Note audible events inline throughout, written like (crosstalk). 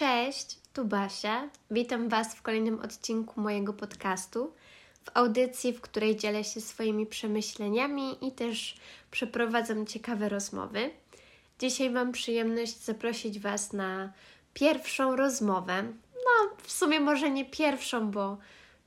Cześć, tu Basia. Witam Was w kolejnym odcinku mojego podcastu. W audycji, w której dzielę się swoimi przemyśleniami i też przeprowadzam ciekawe rozmowy. Dzisiaj mam przyjemność zaprosić Was na pierwszą rozmowę. No, w sumie może nie pierwszą, bo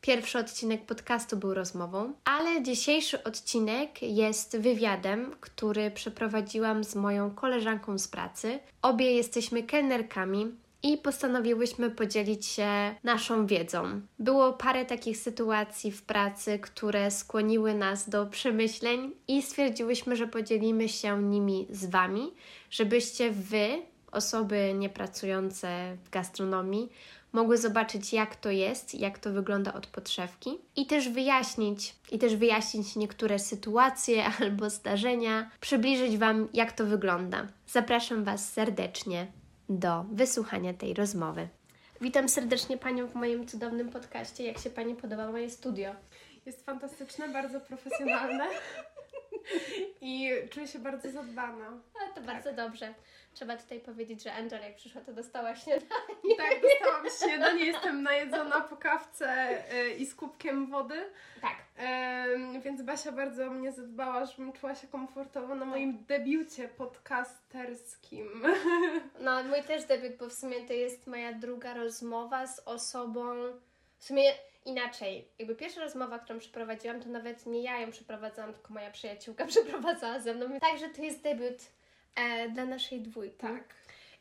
pierwszy odcinek podcastu był rozmową, ale dzisiejszy odcinek jest wywiadem, który przeprowadziłam z moją koleżanką z pracy. Obie jesteśmy kelnerkami i postanowiłyśmy podzielić się naszą wiedzą. Było parę takich sytuacji w pracy, które skłoniły nas do przemyśleń i stwierdziłyśmy, że podzielimy się nimi z Wami, żebyście Wy, osoby niepracujące w gastronomii, mogły zobaczyć, jak to jest, jak to wygląda od podszewki i też wyjaśnić, i też wyjaśnić niektóre sytuacje albo zdarzenia, przybliżyć Wam, jak to wygląda. Zapraszam Was serdecznie do wysłuchania tej rozmowy. Witam serdecznie Panią w moim cudownym podcaście. Jak się Pani podoba moje studio? Jest fantastyczne, bardzo profesjonalne (laughs) i czuję się bardzo zadbana. A to bardzo dobrze. Trzeba tutaj powiedzieć, że Angela jak przyszła, to dostała śniadanie. Tak, dostałam śniadanie, jestem najedzona po kawce y, i z kubkiem wody. Tak. Więc Basia bardzo mnie zadbała, żebym czuła się komfortowo na moim debiucie podcasterskim. No, mój też debiut, bo w sumie to jest moja druga rozmowa z osobą. W sumie inaczej. Jakby pierwsza rozmowa, którą przeprowadziłam, to nawet nie ja ją przeprowadzałam, tylko moja przyjaciółka (laughs) przeprowadzała ze mną. Także to jest debiut e, dla naszej dwójki. Tak.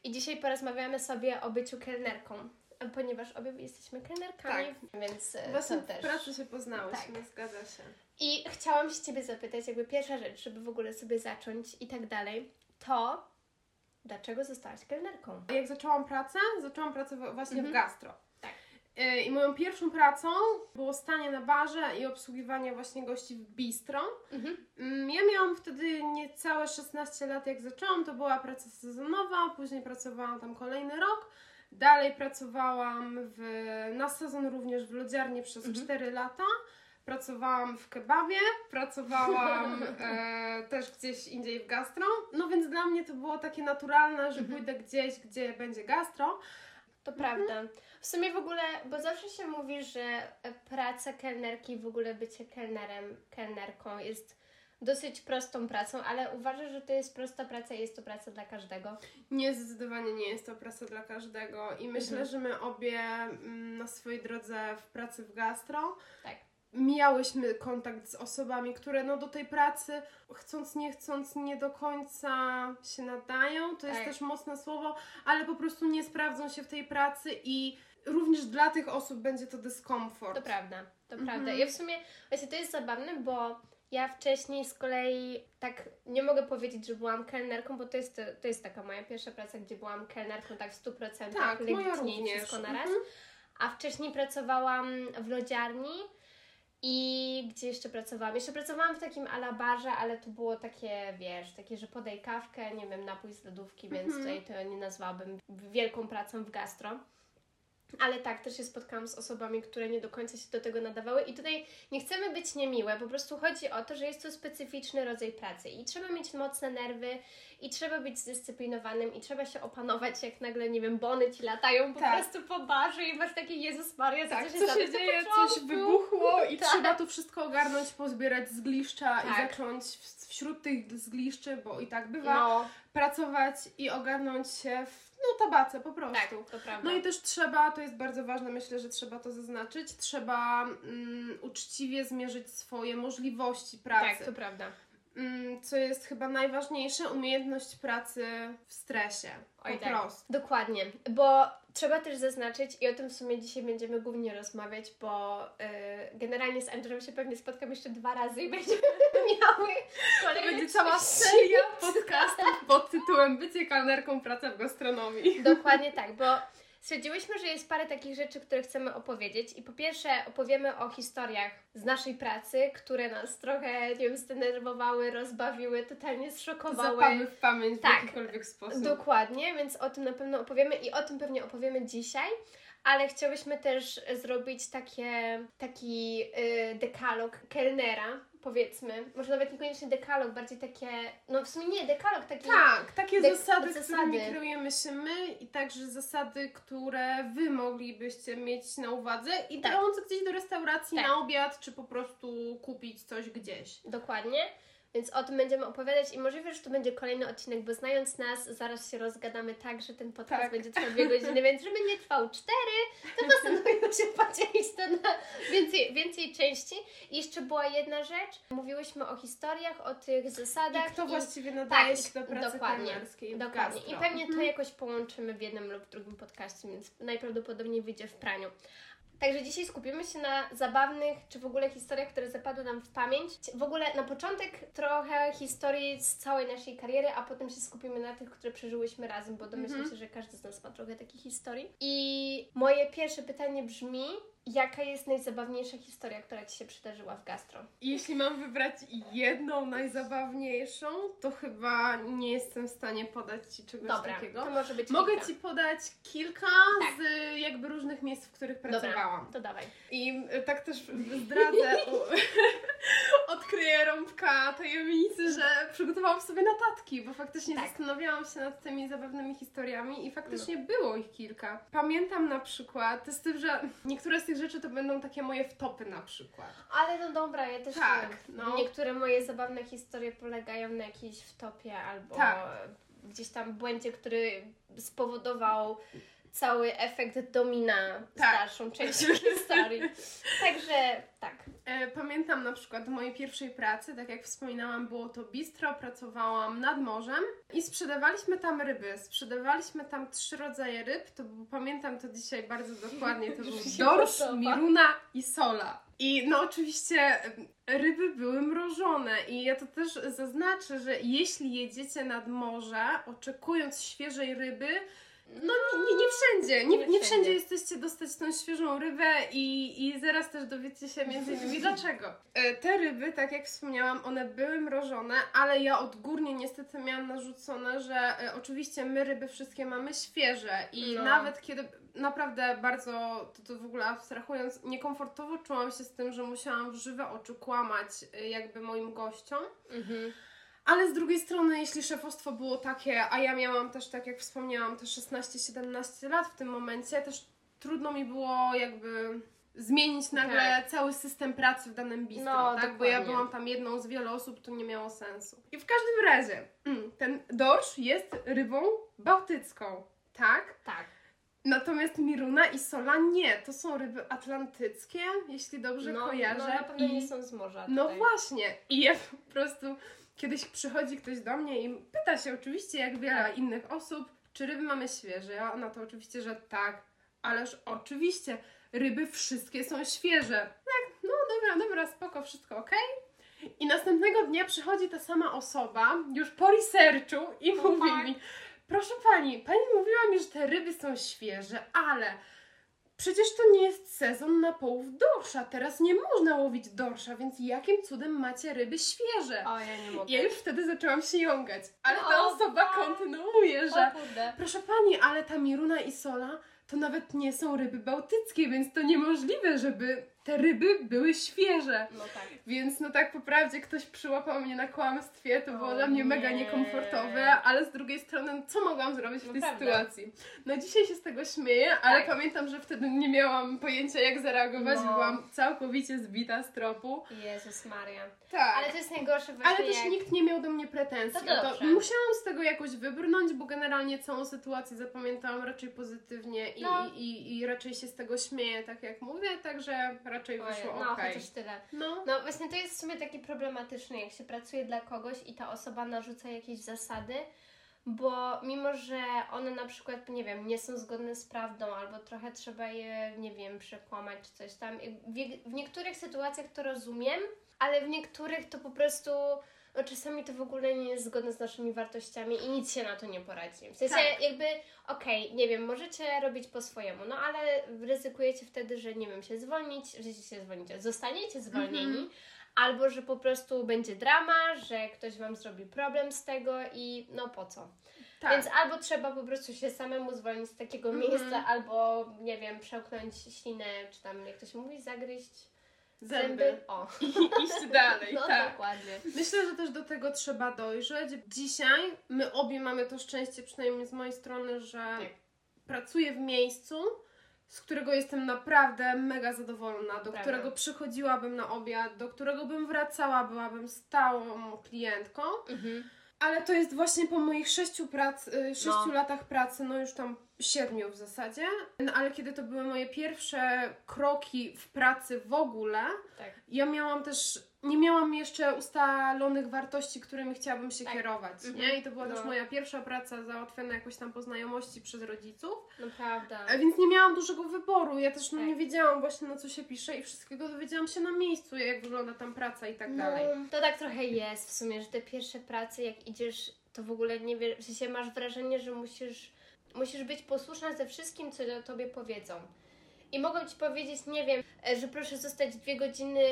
I dzisiaj porozmawiamy sobie o byciu kelnerką, e, ponieważ obie jesteśmy kelnerkami, więc e, Właśnie to w też. pracy się poznałyśmy, Tak. zgadza się. I chciałam się Ciebie zapytać, jakby pierwsza rzecz, żeby w ogóle sobie zacząć i tak dalej, to dlaczego zostałaś kelnerką? Jak zaczęłam pracę, zaczęłam pracę właśnie Mhm. w gastro. Y, I moją pierwszą pracą było stanie na barze i obsługiwanie właśnie gości w bistro. Mhm. Mm, Ja miałam wtedy niecałe 16 lat, jak zaczęłam. To była praca sezonowa, później pracowałam tam kolejny rok. Dalej pracowałam w, na sezon również w lodziarni przez Mhm. 4 lata. Pracowałam w kebabie, pracowałam (laughs) e, też gdzieś indziej w gastro. No więc dla mnie to było takie naturalne, że Mhm. pójdę gdzieś, gdzie będzie gastro. To prawda. W sumie w ogóle, bo zawsze się mówi, że praca kelnerki, w ogóle bycie kelnerem, kelnerką jest dosyć prostą pracą, ale uważasz, że to jest prosta praca i jest to praca dla każdego? Nie, zdecydowanie nie jest to praca dla każdego i myślę, Mhm. że my obie mm, na swojej drodze w pracy w gastro Tak. Miałyśmy kontakt z osobami, które no do tej pracy chcąc nie chcąc nie do końca się nadają, to jest Tak. też mocne słowo, ale po prostu nie sprawdzą się w tej pracy i również dla tych osób będzie to dyskomfort. To prawda, to Mhm. prawda. Ja w sumie, właśnie to jest zabawne, bo ja wcześniej z kolei tak nie mogę powiedzieć, że byłam kelnerką, bo to jest, to jest taka moja pierwsza praca, gdzie byłam kelnerką tak w 100%, Tak, moja legitnie również. wszystko na raz. Mhm. A wcześniej pracowałam w lodziarni i gdzie jeszcze pracowałam? Jeszcze pracowałam w takim alabarze, ale to było takie, wiesz, takie, że podaj kawkę, nie wiem, napój z lodówki, więc Mhm. tutaj to nie nazwałabym wielką pracą w gastro. Ale tak, też się spotkałam z osobami, które nie do końca się do tego nadawały i tutaj nie chcemy być niemiłe, po prostu chodzi o to, że jest to specyficzny rodzaj pracy i trzeba mieć mocne nerwy i trzeba być zdyscyplinowanym i trzeba się opanować, jak nagle, nie wiem, bony Ci latają po Tak. prostu po barze i masz taki Jezus Maria, co Tak, się co się dzieje, coś wybuchło i Tak. trzeba to wszystko ogarnąć, pozbierać zgliszcza i Tak. zacząć w- wśród tych zgliszczy, bo i tak bywa, No, pracować i ogarnąć się w no, tabace po tak, prostu. to prawda. No i też trzeba, to jest bardzo ważne, myślę, że trzeba to zaznaczyć, trzeba mm, uczciwie zmierzyć swoje możliwości pracy. tak, to prawda. Mm, co jest chyba najważniejsze, umiejętność pracy w stresie. Oj, po tak. prostu. Dokładnie, bo trzeba też zaznaczyć i o tym w sumie dzisiaj będziemy głównie rozmawiać, bo y, generalnie z Andrzejem się pewnie spotkam jeszcze dwa razy i będziemy (laughs) miały kolejne będzie cała seria podcastów pod tytułem Bycie kelnerką, praca w gastronomii. Dokładnie tak, bo stwierdziłyśmy, że jest parę takich rzeczy, które chcemy opowiedzieć i po pierwsze opowiemy o historiach z naszej pracy, które nas trochę, nie wiem, zdenerwowały, rozbawiły, totalnie zszokowały. Zapadły w pamięć w Tak. jakikolwiek sposób. Dokładnie, więc o tym na pewno opowiemy i o tym pewnie opowiemy dzisiaj. Ale chciałyśmy też zrobić takie, taki y, dekalog kelnera, powiedzmy, może nawet niekoniecznie dekalog, bardziej takie, no w sumie nie, dekalog taki... Tak, takie Dek- zasady, zasady. którymi kierujemy się my i także zasady, które wy moglibyście mieć na uwadze i Tak. gdzieś do restauracji Tak. na obiad, czy po prostu kupić coś gdzieś. Dokładnie. Więc o tym będziemy opowiadać i możliwe, że to będzie kolejny odcinek, bo znając nas, zaraz się rozgadamy tak, że ten podcast Tak. będzie trwał dwie godziny, więc żeby nie trwał cztery, to (laughs) postanowimy się podzielić to na więcej, więcej części. I jeszcze była jedna rzecz. Mówiłyśmy o historiach, o tych zasadach. I kto i- właściwie nadaje tak, się do pracy dokładnie, Dokładnie. I pewnie to Mhm. jakoś połączymy w jednym lub drugim podcaście, więc najprawdopodobniej wyjdzie w praniu. Także dzisiaj skupimy się na zabawnych, czy w ogóle historiach, które zapadły nam w pamięć. W ogóle na początek trochę historii z całej naszej kariery, a potem się skupimy na tych, które przeżyłyśmy razem, bo domyślam Mhm. się, że każdy z nas ma trochę takich historii. I moje pierwsze pytanie brzmi, jaka jest najzabawniejsza historia, która Ci się przydarzyła w gastro? Jeśli mam wybrać jedną najzabawniejszą, to chyba nie jestem w stanie podać Ci czegoś Dobra, takiego. to może być Mogę kilka. Ci podać kilka Tak. z jakby różnych miejsc, w których Dobra, pracowałam. to dawaj. I y, tak też zdradzę, (laughs) u- (laughs) odkryję rąbka tajemnicy, że przygotowałam sobie notatki, bo faktycznie Tak. zastanawiałam się nad tymi zabawnymi historiami i faktycznie było ich kilka. Pamiętam na przykład, z tym, że niektóre z tych rzeczy to będą takie moje wtopy na przykład. Ale no dobra, ja też Tak, wiem. no. Niektóre moje zabawne historie polegają na jakiejś wtopie albo Tak. gdzieś tam błędzie, który spowodował cały efekt domina Tak. dalszą częścią historii. (laughs) Także tak. E, Pamiętam na przykład mojej pierwszej pracy, tak jak wspominałam, było to bistro, pracowałam nad morzem i sprzedawaliśmy tam ryby. Sprzedawaliśmy tam trzy rodzaje ryb, to pamiętam to dzisiaj bardzo dokładnie, to (laughs) był dorsz, podoba. miruna i sola. I no oczywiście ryby były mrożone i ja to też zaznaczę, że jeśli jedziecie nad morze, oczekując świeżej ryby, no nie, nie, nie wszędzie, nie, Nie nie wszędzie. jesteście dostać tą świeżą rybę i, i zaraz też dowiecie się między (laughs) innymi dlaczego. E, Te ryby, tak jak wspomniałam, one były mrożone, ale ja odgórnie niestety miałam narzucone, że e, oczywiście my ryby wszystkie mamy świeże i No. nawet kiedy naprawdę bardzo, to, to w ogóle abstrahując, niekomfortowo czułam się z tym, że musiałam w żywe oczy kłamać e, jakby moim gościom. Mhm. Ale z drugiej strony, jeśli szefostwo było takie, a ja miałam też, tak jak wspomniałam, te 16-17 lat w tym momencie, też trudno mi było jakby zmienić nagle cały system pracy w danym bistro, No, tak? Bo ja dokładnie. byłam tam jedną z wielu osób, to nie miało sensu. I w każdym razie, mm, ten dorsz jest rybą bałtycką, tak? Tak. Natomiast Miruna i Sola nie, to są ryby atlantyckie, jeśli dobrze No, kojarzę. no na pewno i... nie są z morza. No tutaj. właśnie. I ja po prostu kiedyś przychodzi ktoś do mnie i pyta się oczywiście, jak wiele Tak. innych osób, czy ryby mamy świeże. Ja na to oczywiście, że tak. Ależ oczywiście, ryby wszystkie są świeże. Tak, no dobra, dobra, spoko, wszystko ok. I następnego dnia przychodzi ta sama osoba, już po researchu i mówi tak. mi, proszę pani, pani mówiła mi, że te ryby są świeże, ale Przecież to nie jest sezon na połów dorsza. Teraz nie można łowić dorsza, więc jakim cudem macie ryby świeże? O, ja nie mogę. Ja już wtedy zaczęłam się jągać, ale ta O, osoba tak. kontynuuje, że O proszę pani, ale ta Miruna i Sola to nawet nie są ryby bałtyckie, więc to niemożliwe, żeby te ryby były świeże. No tak. Więc no tak po prawdzie ktoś przyłapał mnie na kłamstwie, to było O dla mnie mega nie. niekomfortowe, ale z drugiej strony no, co mogłam zrobić w No tej prawda. sytuacji? No dzisiaj się z tego śmieję, ale Tak. pamiętam, że wtedy nie miałam pojęcia jak zareagować, No. byłam całkowicie zbita z tropu. Jezus Maria. Tak. Ale to jest najgorsze właśnie Ale też jak... nikt nie miał do mnie pretensji. To o dobrze. musiałam z tego jakoś wybrnąć, bo generalnie całą sytuację zapamiętałam raczej pozytywnie i, No. i, i, i raczej się z tego śmieję, tak jak mówię, także raczej Ojej, wyszło No, okej. chociaż tyle. No. No właśnie to jest w sumie takie problematyczne, jak się pracuje dla kogoś i ta osoba narzuca jakieś zasady, bo mimo, że one na przykład, nie wiem, nie są zgodne z prawdą, albo trochę trzeba je, nie wiem, przekłamać czy coś tam. W, w niektórych sytuacjach to rozumiem, ale w niektórych to po prostu. No czasami to w ogóle nie jest zgodne z naszymi wartościami i nic się na to nie poradzi. W sensie Tak. jakby, okej, nie wiem, możecie robić po swojemu, no ale ryzykujecie wtedy, że nie wiem, się zwolnić, że się zwolnicie, zostaniecie zwolnieni, Mhm. albo że po prostu będzie drama, że ktoś Wam zrobi problem z tego i no po co. Tak. Więc albo trzeba po prostu się samemu zwolnić z takiego Mhm. miejsca, albo nie wiem, przełknąć ślinę, czy tam jak to się mówi, zagryźć. Zęby. O, I iść dalej, (laughs) no tak. dokładnie. Myślę, że też do tego trzeba dojrzeć. Dzisiaj my obie mamy to szczęście, przynajmniej z mojej strony, że Tak. pracuję w miejscu, z którego jestem naprawdę mega zadowolona, do Prawda. którego przychodziłabym na obiad, do którego bym wracała, byłabym stałą klientką. Mhm. Ale to jest właśnie po moich sześciu, prac, y, sześciu No. latach pracy, no już tam siedmiu w zasadzie. No ale kiedy to były moje pierwsze kroki w pracy w ogóle, Tak. ja miałam też, nie miałam jeszcze ustalonych wartości, którymi chciałabym się Tak. kierować, Mhm. nie? I to była No. też moja pierwsza praca załatwiona jakoś tam po znajomości przez rodziców, Naprawdę. a więc nie miałam dużego wyboru. Ja też no, Tak. nie wiedziałam właśnie na co się pisze i wszystkiego dowiedziałam się na miejscu, jak wygląda tam praca i tak dalej. No, to tak trochę jest w sumie, że te pierwsze prace, jak idziesz, to w ogóle nie wiesz, w sensie masz wrażenie, że musisz, musisz być posłuszna ze wszystkim, co do tobie powiedzą. I mogą ci powiedzieć, nie wiem, e, że proszę zostać dwie godziny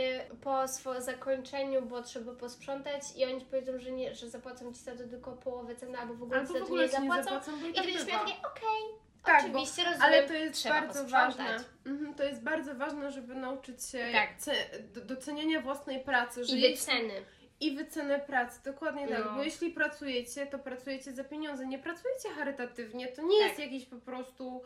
po swoim zakończeniu, bo trzeba posprzątać i oni ci powiedzą, że nie, że zapłacą ci za to tylko połowę ceny, albo w ogóle Albo w za to ogóle nie ci nie zapłacą. zapłacą, bo i tak będziesz miała takie, okej, Tak, bo- oczywiście rozumiem, Ale to jest bardzo ważne. Mhm, to jest bardzo ważne, żeby nauczyć się Tak. ce- do- doceniania własnej pracy. Że I jeśli- wyceny. I wycenę pracy, dokładnie tak. No. Bo jeśli pracujecie, to pracujecie za pieniądze. Nie pracujecie charytatywnie. To nie Tak. jest jakiś po prostu.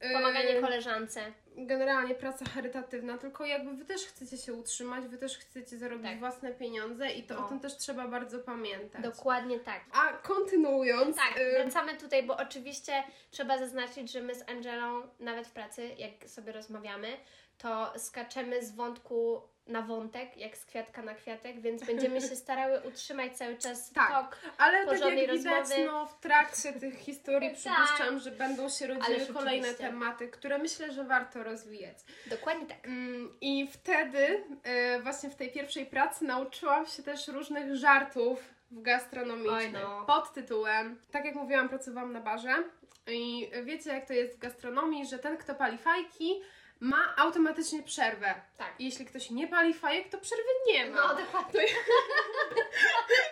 e, Pomaganie koleżance. Generalnie praca charytatywna, tylko jakby wy też chcecie się utrzymać, wy też chcecie zarobić Tak. własne pieniądze i to No. o tym też trzeba bardzo pamiętać. Dokładnie tak. A kontynuując. Tak, e, wracamy tutaj, bo oczywiście trzeba zaznaczyć, że my z Angelą, nawet w pracy, jak sobie rozmawiamy, to skaczemy z wątku na wątek, jak z kwiatka na kwiatek, więc będziemy się (laughs) starały utrzymać cały czas Tak. tok. Ale tak jak widać, rozmowy. no, w trakcie tych historii Tak. przypuszczam, że będą się rodziły kolejne tematy, które myślę, że warto rozwijać. Dokładnie tak. Mm, I wtedy, e, właśnie w tej pierwszej pracy, nauczyłam się też różnych żartów w gastronomicznych. Oj, no. Pod tytułem, tak jak mówiłam, pracowałam na barze. I wiecie, jak to jest w gastronomii, że ten, kto pali fajki, ma automatycznie przerwę. Tak. I jeśli ktoś nie pali fajek, to przerwy nie ma. No, dokładnie. (laughs)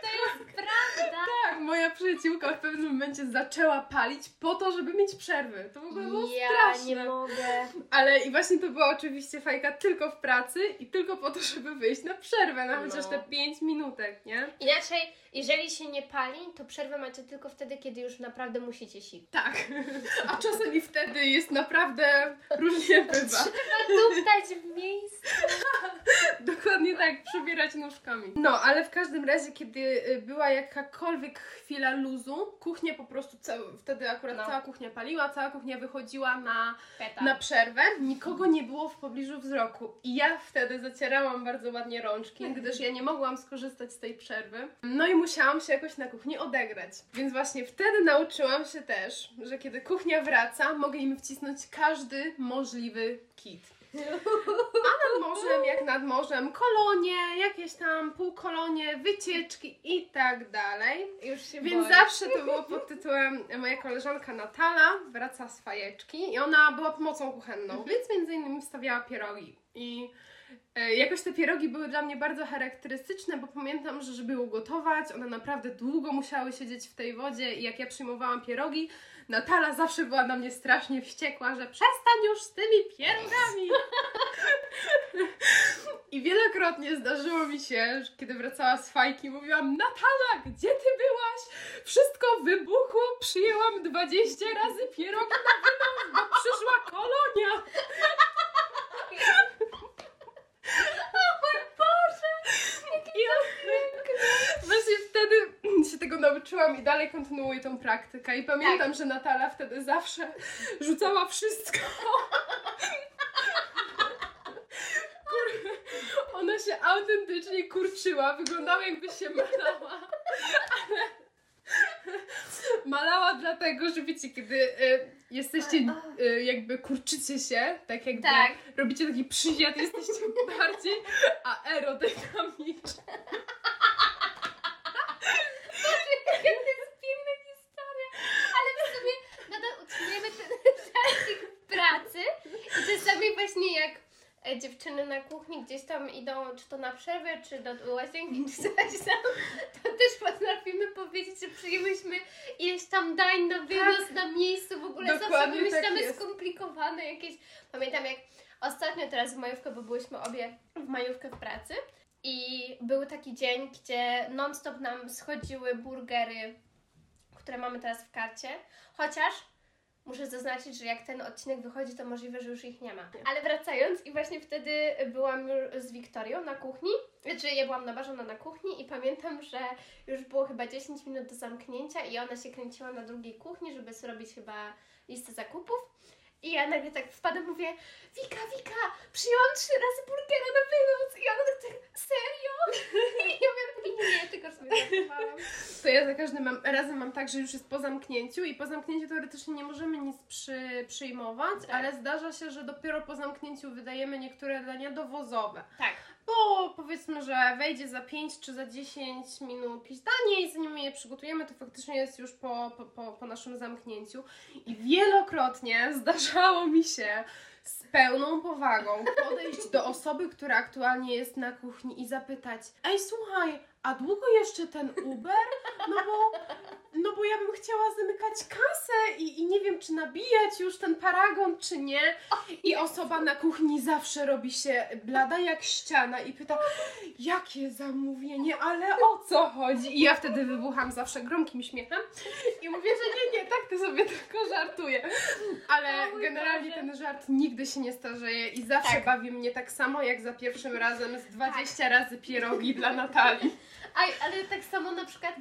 To jest prawda. Tak, moja przyjaciółka w pewnym momencie zaczęła palić po to, żeby mieć przerwy. To w ogóle było Ja straszne. nie mogę. Ale i właśnie to była oczywiście fajka tylko w pracy i tylko po to, żeby wyjść na przerwę, na chociaż No. te 5 minutek, nie? Inaczej, jeżeli się nie pali, to przerwę macie tylko wtedy, kiedy już naprawdę musicie sić. Tak. A czasami wtedy jest naprawdę różnie bywa. (laughs) Duptać w miejscu. (laughs) Dokładnie tak, przebierać nóżkami. No, ale w każdym razie, kiedy y, była jakakolwiek chwila luzu, kuchnia po prostu, cały, wtedy akurat No. cała kuchnia paliła, cała kuchnia wychodziła na Peta. na przerwę, nikogo nie było w pobliżu wzroku. I ja wtedy zacierałam bardzo ładnie rączki, gdyż ja nie mogłam skorzystać z tej przerwy. No i musiałam się jakoś na kuchni odegrać. Więc właśnie wtedy nauczyłam się też, że kiedy kuchnia wraca, mogę im wcisnąć każdy możliwy kit. A nad morzem, jak nad morzem, kolonie, jakieś tam półkolonie, wycieczki i tak dalej. Już się Więc boję. zawsze to było pod tytułem moja koleżanka Natala wraca z fajeczki i ona była pomocą kuchenną, więc między innymi wstawiała pierogi. I jakoś te pierogi były dla mnie bardzo charakterystyczne, bo pamiętam, że żeby ugotować, one naprawdę długo musiały siedzieć w tej wodzie i jak ja przyjmowałam pierogi, Natala zawsze była na mnie strasznie wściekła, że przestań już z tymi pierogami. I wielokrotnie zdarzyło mi się, że kiedy wracała z fajki, mówiłam: Natala, gdzie ty byłaś? Wszystko wybuchło, przyjęłam 20 razy pierogi na wynos, bo przyszła kolonia. I Właśnie wtedy się tego nauczyłam i dalej kontynuuję tą praktykę. I pamiętam, że Natala wtedy zawsze rzucała wszystko. Kur... Ona się autentycznie kurczyła, wyglądała jakby się malała, ale malała dlatego, że wiecie, kiedy y, jesteście, y, jakby kurczycie się, tak jakby Tak. robicie taki przysiad, jesteście (laughs) bardziej aerodynamiczni. To jest piękna historia. Ale w sumie nadal utrzymujemy ten (laughs) żarcik w pracy. I czasami właśnie jak dziewczyny na kuchni gdzieś tam idą, czy to na przerwę, czy do łazienki, (laughs) czy coś tam, to też potrafimy powiedzieć, że przyjęłyśmy ileś tam dań na wynos, na miejscu, w ogóle zawsze Dokładnie tak wymyślamy jest. skomplikowane jakieś. Pamiętam jak ostatnio teraz w majówkę, bo byłyśmy obie w majówkę w pracy i był taki dzień, gdzie non-stop nam schodziły burgery, które mamy teraz w karcie, chociaż Muszę zaznaczyć, że jak ten odcinek wychodzi, to możliwe, że już ich nie ma. Ale wracając, i właśnie wtedy byłam już z Wiktorią na kuchni. Znaczy, ja byłam naważona na kuchni i pamiętam, że już było chyba 10 minut do zamknięcia i ona się kręciła na drugiej kuchni, żeby zrobić chyba listę zakupów. I ja nagle tak wpadam, mówię, Wika, Wika, przyjęłam trzy razy burgera na wynos. I ona tak, serio? I ja mówię, nie, nie, tylko sobie żartowałam. To ja za każdym mam, razem mam tak, że już jest po zamknięciu i po zamknięciu teoretycznie nie możemy nic przy, przyjmować, Tak. ale zdarza się, że dopiero po zamknięciu wydajemy niektóre dania dowozowe. Tak. Bo powiedzmy, że wejdzie za 5 czy za 10 minut jakieś danie i zanim je przygotujemy, to faktycznie jest już po, po, po, po naszym zamknięciu. I wielokrotnie zdarzało mi się z pełną powagą podejść do osoby, która aktualnie jest na kuchni i zapytać Ej, słuchaj, a długo jeszcze ten Uber? No bo, no bo ja bym chciała zamykać kasę i, i nie wiem, czy nabijać już ten paragon, czy nie. I osoba na kuchni zawsze robi się blada jak ściana i pyta, jakie zamówienie, ale o co chodzi? I ja wtedy wybucham zawsze gromkim śmiechem i mówię, że nie, nie, tak ty sobie tylko żartuję. Ale generalnie ten żart nigdy się nie starzeje i zawsze Tak. bawi mnie tak samo jak za pierwszym razem z 20 razy pierogi dla Natalii. Aj, ale tak samo na przykład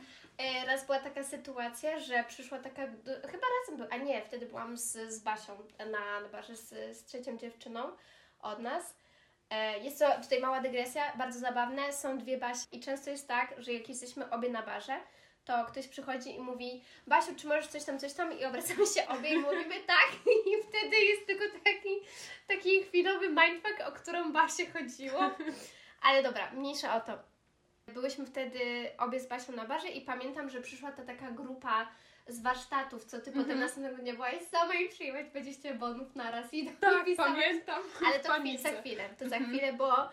raz była taka sytuacja, że przyszła taka, chyba razem był, a nie, wtedy byłam z, z Basią na, na barze z, z trzecią dziewczyną od nas. E, jest to tutaj mała dygresja, bardzo zabawne, są dwie Basi i często jest tak, że jak jesteśmy obie na barze, to ktoś przychodzi i mówi Basiu, czy możesz coś tam, coś tam i obracamy się obie i mówimy (laughs) tak i wtedy jest tylko taki, taki chwilowy mindfuck, o którą Basię chodziło. (laughs) Ale dobra, mniejsza o to. Byłyśmy wtedy obie z Basią na barze i pamiętam, że przyszła ta taka grupa z warsztatów, co ty potem Mhm. następnego dnia byłaś sama i przyjmować 20 bonów na raz i Tak, pisałaś. pamiętam. Ale to chwil, za chwilę, to za Mhm. chwilę, bo,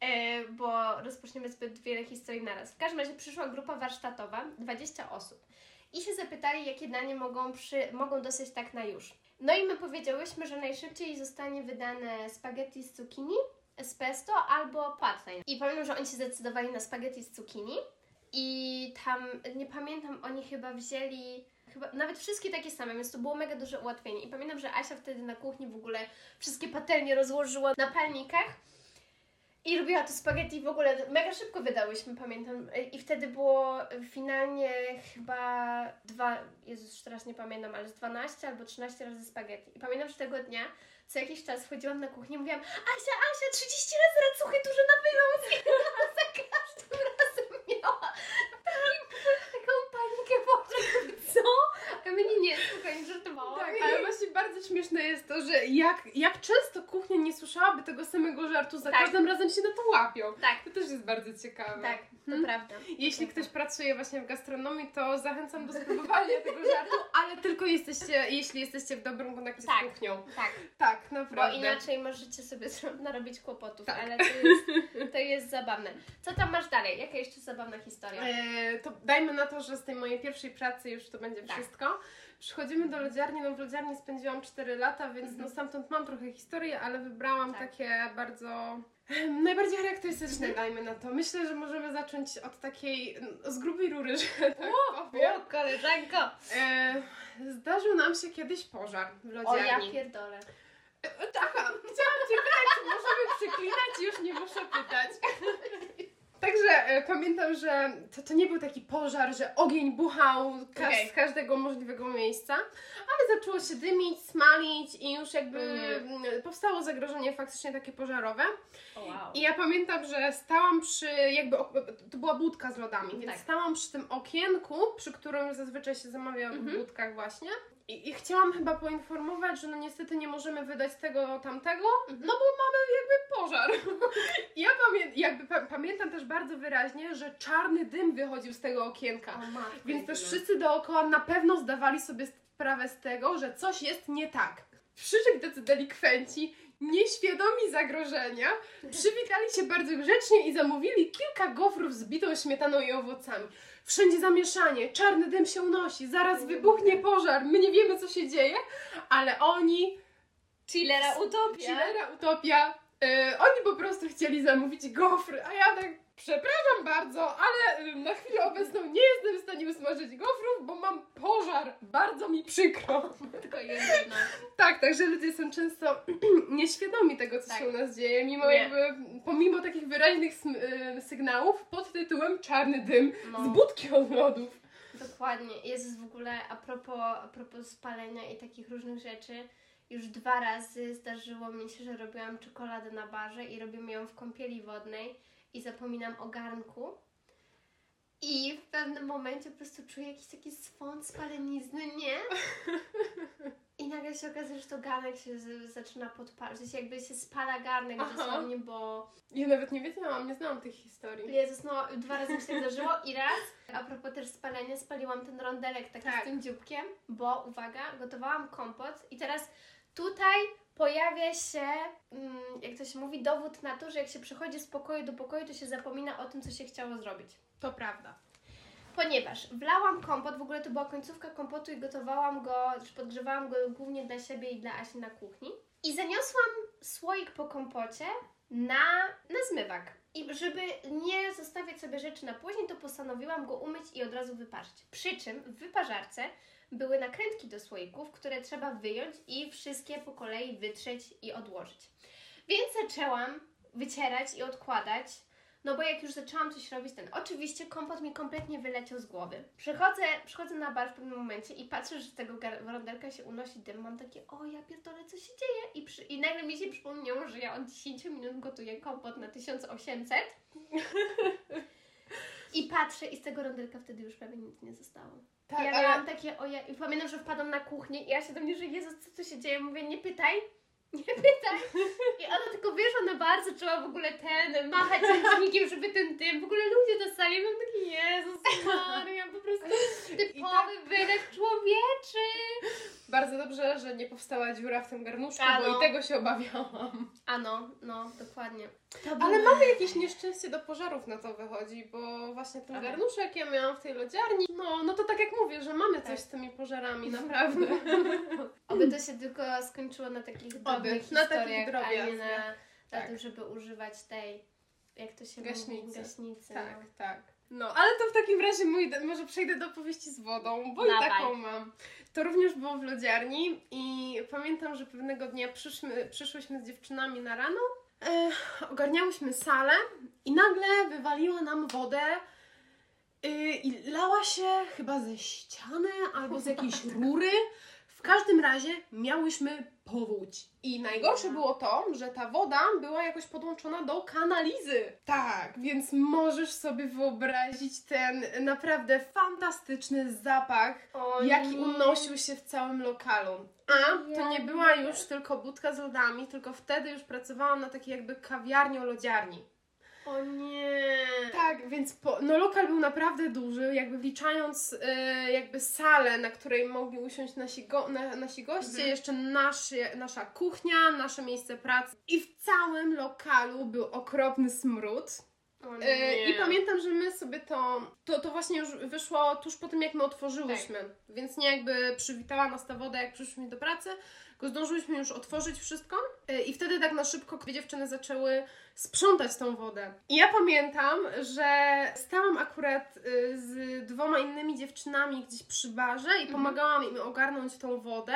e, bo rozpoczniemy zbyt wiele historii naraz. W każdym razie przyszła grupa warsztatowa, 20 osób. I się zapytali, jakie danie mogą, przy, mogą dostać tak na już. No i my powiedziałyśmy, że najszybciej zostanie wydane spaghetti z cukinii, z pesto albo thai. I pamiętam, że oni się zdecydowali na spaghetti z cukinii i tam, nie pamiętam, oni chyba wzięli chyba nawet wszystkie takie same, więc to było mega duże ułatwienie. I pamiętam, że Asia wtedy na kuchni w ogóle wszystkie patelnie rozłożyła na palnikach i robiła to spaghetti w ogóle mega szybko wydałyśmy, pamiętam. I wtedy było finalnie chyba dwa, Jezus, teraz nie pamiętam, ale z 12 albo 13 razy spaghetti. I pamiętam, że tego dnia co jakiś czas wchodziłam na kuchnię i mówiłam Asia, Asia, 30 razy racuchy duże na wynos! I ona za każdym razem miała taką panikę w oczach. Co? My nie, nie, spokojnie, żartowałam. Tak, ale właśnie bardzo śmieszne jest to, że jak, jak często kuchnia nie słyszałaby tego samego żartu, za Tak. każdym razem się na to łapią. Tak, To też jest bardzo ciekawe. tak, to Hmm. prawda. Jeśli ktoś pracuje właśnie w gastronomii, to zachęcam do spróbowania (laughs) tego żartu, ale tylko jesteście, jeśli jesteście w dobrym kontakcie Tak. z kuchnią. Tak. Tak, Bo naprawdę. inaczej możecie sobie narobić kłopotów, Tak. ale to jest, (laughs) to jest zabawne. Co tam masz dalej? Jaka jeszcze zabawna historia? E, to dajmy na to, że z tej mojej pierwszej pracy już to będzie Tak. wszystko. Przychodzimy do lodziarni, no w lodziarni spędziłam 4 lata, więc Mhm. no stamtąd mam trochę historii, ale wybrałam Tak. takie bardzo najbardziej charakterystyczne, dajmy na to. Myślę, że możemy zacząć od takiej no, z grubej rury, że tak powiem. koleżanko! E, zdarzył nam się kiedyś pożar w O ja lodziarni. pierdolę. E, Taka, chciałam Cię pytać, czy możemy przeklinać, już nie muszę pytać. (laughs) Także e, pamiętam, że to, to nie był taki pożar, że ogień buchał ka- Okej. z każdego możliwego miejsca, ale zaczęło się dymić, smalić i już jakby mm, powstało zagrożenie faktycznie takie pożarowe. O wow. I ja pamiętam, że stałam przy, jakby, to była budka z lodami, więc Tak. stałam przy tym okienku, przy którym zazwyczaj się zamawia w Mhm. budkach właśnie. I, I chciałam chyba poinformować, że no niestety nie możemy wydać tego, tamtego, Mhm. no bo mamy jakby pożar. (laughs) Ja pamię- jakby pa- pamiętam też bardzo wyraźnie, że czarny dym wychodził z tego okienka. O Więc też wszyscy dookoła na pewno zdawali sobie sprawę z tego, że coś jest nie tak. Przyszli tacy delikwenci, nieświadomi zagrożenia, (laughs) przywitali się bardzo grzecznie i zamówili kilka gofrów z bitą śmietaną i owocami. Wszędzie zamieszanie, czarny dym się unosi, zaraz wybuchnie pożar, my nie wiemy co się dzieje, ale oni, Chillera utopia. chillera, utopia, e, oni po prostu chcieli zamówić gofry, a ja tak przepraszam bardzo, ale e, na chwilę obecną nie jestem w stanie usmażyć gofrów, bo mam pożar, bardzo mi przykro. (laughs) Tylko jedno. Tak, także ludzie są często (clears throat) nieświadomi tego, co Tak. się u nas dzieje, mimo Nie. jakby, pomimo takich wyraźnych y, sygnałów pod tytułem Czarny dym No. z budki od lodów. Dokładnie. Jest w ogóle a propos, a propos spalenia i takich różnych rzeczy. Już dwa razy zdarzyło mi się, że robiłam czekoladę na barze i robimy ją w kąpieli wodnej i zapominam o garnku. I w pewnym momencie po prostu czuję jakiś taki swąd spalenizny, nie? I nagle się okazuje, że to garnek się z, zaczyna podpalać. W sensie jakby się spala garnek Aha. dosłownie, bo Ja nawet nie wiedziałam, nie znałam tych historii. Jezus, no dwa razy mi się tak zdarzyło i raz, a propos też spalenia, spaliłam ten rondelek taki Tak. z tym dzióbkiem, bo uwaga, gotowałam kompot i teraz tutaj pojawia się, mm, jak to się mówi, dowód na to, że jak się przechodzi z pokoju do pokoju, to się zapomina o tym, co się chciało zrobić. To prawda. Ponieważ wlałam kompot, w ogóle to była końcówka kompotu i gotowałam go, czy podgrzewałam go głównie dla siebie i dla Asi na kuchni. I zaniosłam słoik po kompocie na, na zmywak. I żeby nie zostawiać sobie rzeczy na później, to postanowiłam go umyć i od razu wyparzyć. Przy czym w wyparzarce były nakrętki do słoików, które trzeba wyjąć i wszystkie po kolei wytrzeć i odłożyć. Więc zaczęłam wycierać i odkładać no bo jak już zaczęłam coś robić, ten oczywiście kompot mi kompletnie wyleciał z głowy. Przychodzę, przychodzę na bar w pewnym momencie i patrzę, że z tego rondelka się unosi dym. Mam takie, o ja pierdolę, co się dzieje? I, przy, I nagle mi się przypomniało, że ja od 10 minut gotuję kompot na 1800. (laughs) I patrzę i z tego rondelka wtedy już prawie nic nie zostało. Tak, ja ale miałam takie, o ja, i pamiętam, że wpadłam na kuchnię i ja się do mnie, że Jezus, co tu się dzieje? Mówię, nie pytaj, (laughs) nie pytaj. I ona tylko wyszła na bar, zaczęła w ogóle ten, machać ręcznikiem, żeby ten dym, w ogóle ludzie dostali, mam taki, Jezus Maria, po prostu typowy wylew człowieczy. bardzo dobrze, że nie powstała dziura w tym garnuszku, A, bo i tego się obawiałam. A no, no, dokładnie. Ale mamy jakieś nieszczęście do pożarów na to wychodzi, bo właśnie ten garnuszek ja miałam w tej lodziarni. No, no to tak jak mówię, że mamy coś Tak. z tymi pożarami, naprawdę. (laughs) Oby to się tylko skończyło na takich drobnych na takich historiach, a nie na, na Tak. tym, żeby używać tej, jak to się Gaśnicy. mówi, gaśnicy. Tak, no. tak. No, ale to w takim razie mój, może przejdę do opowieści z wodą, bo i Dawaj. taką mam. To również było w lodziarni i pamiętam, że pewnego dnia przyszmy, przyszłyśmy z dziewczynami na rano, e, ogarniałyśmy salę i nagle wywaliła nam wodę y, i lała się chyba ze ściany albo z jakiejś (laughs) rury. W każdym razie miałyśmy powódź. I najgorsze było to, że ta woda była jakoś podłączona do kanalizy. Tak, więc możesz sobie wyobrazić ten naprawdę fantastyczny zapach, O jaki unosił się w całym lokalu. A to nie była już tylko budka z lodami, tylko wtedy już pracowałam na takiej jakby kawiarnio-lodziarni. O nie. Tak, więc po, no lokal był naprawdę duży, jakby wliczając e, jakby salę, na której mogli usiąść nasi, go, na, nasi goście, Mhm. jeszcze nasze, nasza kuchnia, nasze miejsce pracy. I w całym lokalu był okropny smród. E. I pamiętam, że my sobie to, to, to właśnie już wyszło tuż po tym, jak my otworzyłyśmy. Tak. Więc nie jakby przywitała nas ta woda, jak przyszłyśmy do pracy, tylko zdążyłyśmy już otworzyć wszystko. E, I wtedy tak na szybko dwie dziewczyny zaczęły sprzątać tą wodę. I ja pamiętam, że stałam akurat y, z dwoma innymi dziewczynami gdzieś przy barze i Mhm. pomagałam im ogarnąć tą wodę.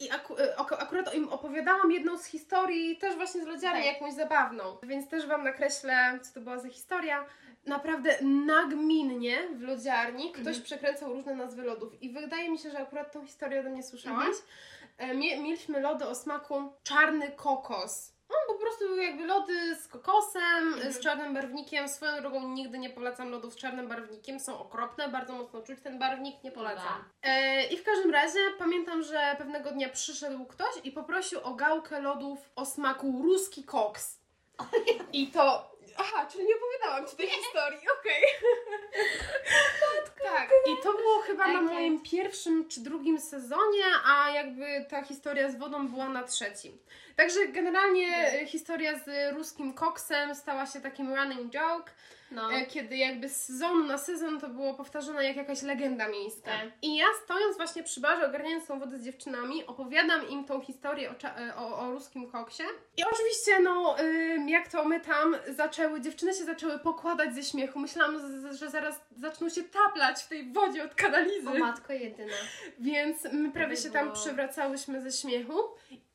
I aku- y, akurat im opowiadałam jedną z historii, też właśnie z lodziarni, Tak. jakąś zabawną. Więc też Wam nakreślę, co to była za historia. Naprawdę nagminnie w lodziarni ktoś Mhm. przekręcał różne nazwy lodów. I wydaje mi się, że akurat tą historię ode mnie słyszałaś. Mhm. E, Mie- mieliśmy lody o smaku czarny kokos. No po prostu były jakby lody z kokosem, Mhm. z czarnym barwnikiem. Swoją drogą nigdy nie polecam lodów z czarnym barwnikiem. Są okropne, bardzo mocno czuć ten barwnik, nie polecam. E, I w każdym razie pamiętam, że pewnego dnia przyszedł ktoś i poprosił o gałkę lodów o smaku ruski koks. (laughs) I to Aha, czyli nie opowiadałam ci tej historii, okej. tak, i to było chyba na Tak moim pierwszym czy drugim sezonie, a jakby ta historia z wodą była na trzecim. Także generalnie Tak. historia z ruskim koksem stała się takim running joke, No. e, kiedy jakby z sezonu na sezon to było powtarzane jak jakaś legenda miejska. Tak. I ja stojąc właśnie przy barze, ogarniając tą wodę z dziewczynami, opowiadam im tą historię o, e, o, o ruskim koksie. I oczywiście, no, jak to my tam zaczęły, dziewczyny się zaczęły pokładać ze śmiechu. Myślałam, że zaraz zaczną się taplać w tej wodzie od kanalizy. O matko jedyna. Więc my prawie się tam przewracałyśmy ze śmiechu.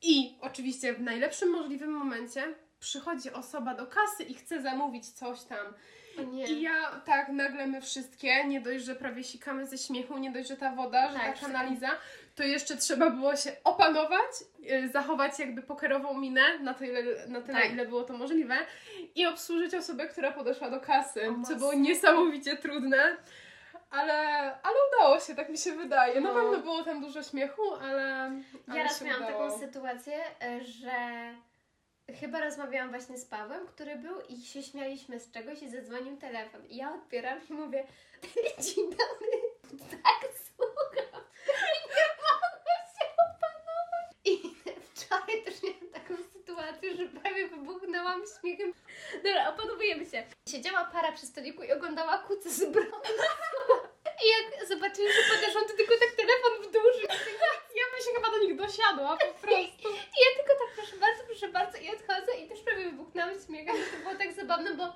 I oczywiście w najlepszym możliwym momencie przychodzi osoba do kasy i chce zamówić coś tam. I ja tak nagle my wszystkie, nie dość, że prawie sikamy ze śmiechu, nie dość, że ta woda, że Tak, ta kanaliza, to jeszcze trzeba było się opanować, y, zachować jakby pokerową minę na tyle, na tyle Tak. ile było to możliwe i obsłużyć osobę, która podeszła do kasy, O, co było niesamowicie trudne. Ale, ale udało się, tak mi się wydaje. Na No. pewno było tam dużo śmiechu, ale. ale Ja raz miałam udało. taką sytuację, e, że chyba rozmawiałam właśnie z Pawłem, który był i się śmialiśmy z czegoś i zadzwonił telefon. I ja odbieram i mówię, (laughs) dzień dobry, tak słucham. Nie mogę się opanować. I wczoraj też miałam taką sytuację, że prawie wybuchnęłam śmiechem. Dobra, opanowujemy się. Siedziała para przy stoliku i oglądała kucę z brązu. (laughs) I jak zobaczyli, że podeszłam, to tylko tak telefon w Ja bym się chyba do nich dosiadła po (laughs) prostu. I ja tylko tak, proszę bardzo, proszę bardzo i odchodzę i też prawie wybuchnęłam śmiechem, bo to było tak zabawne, bo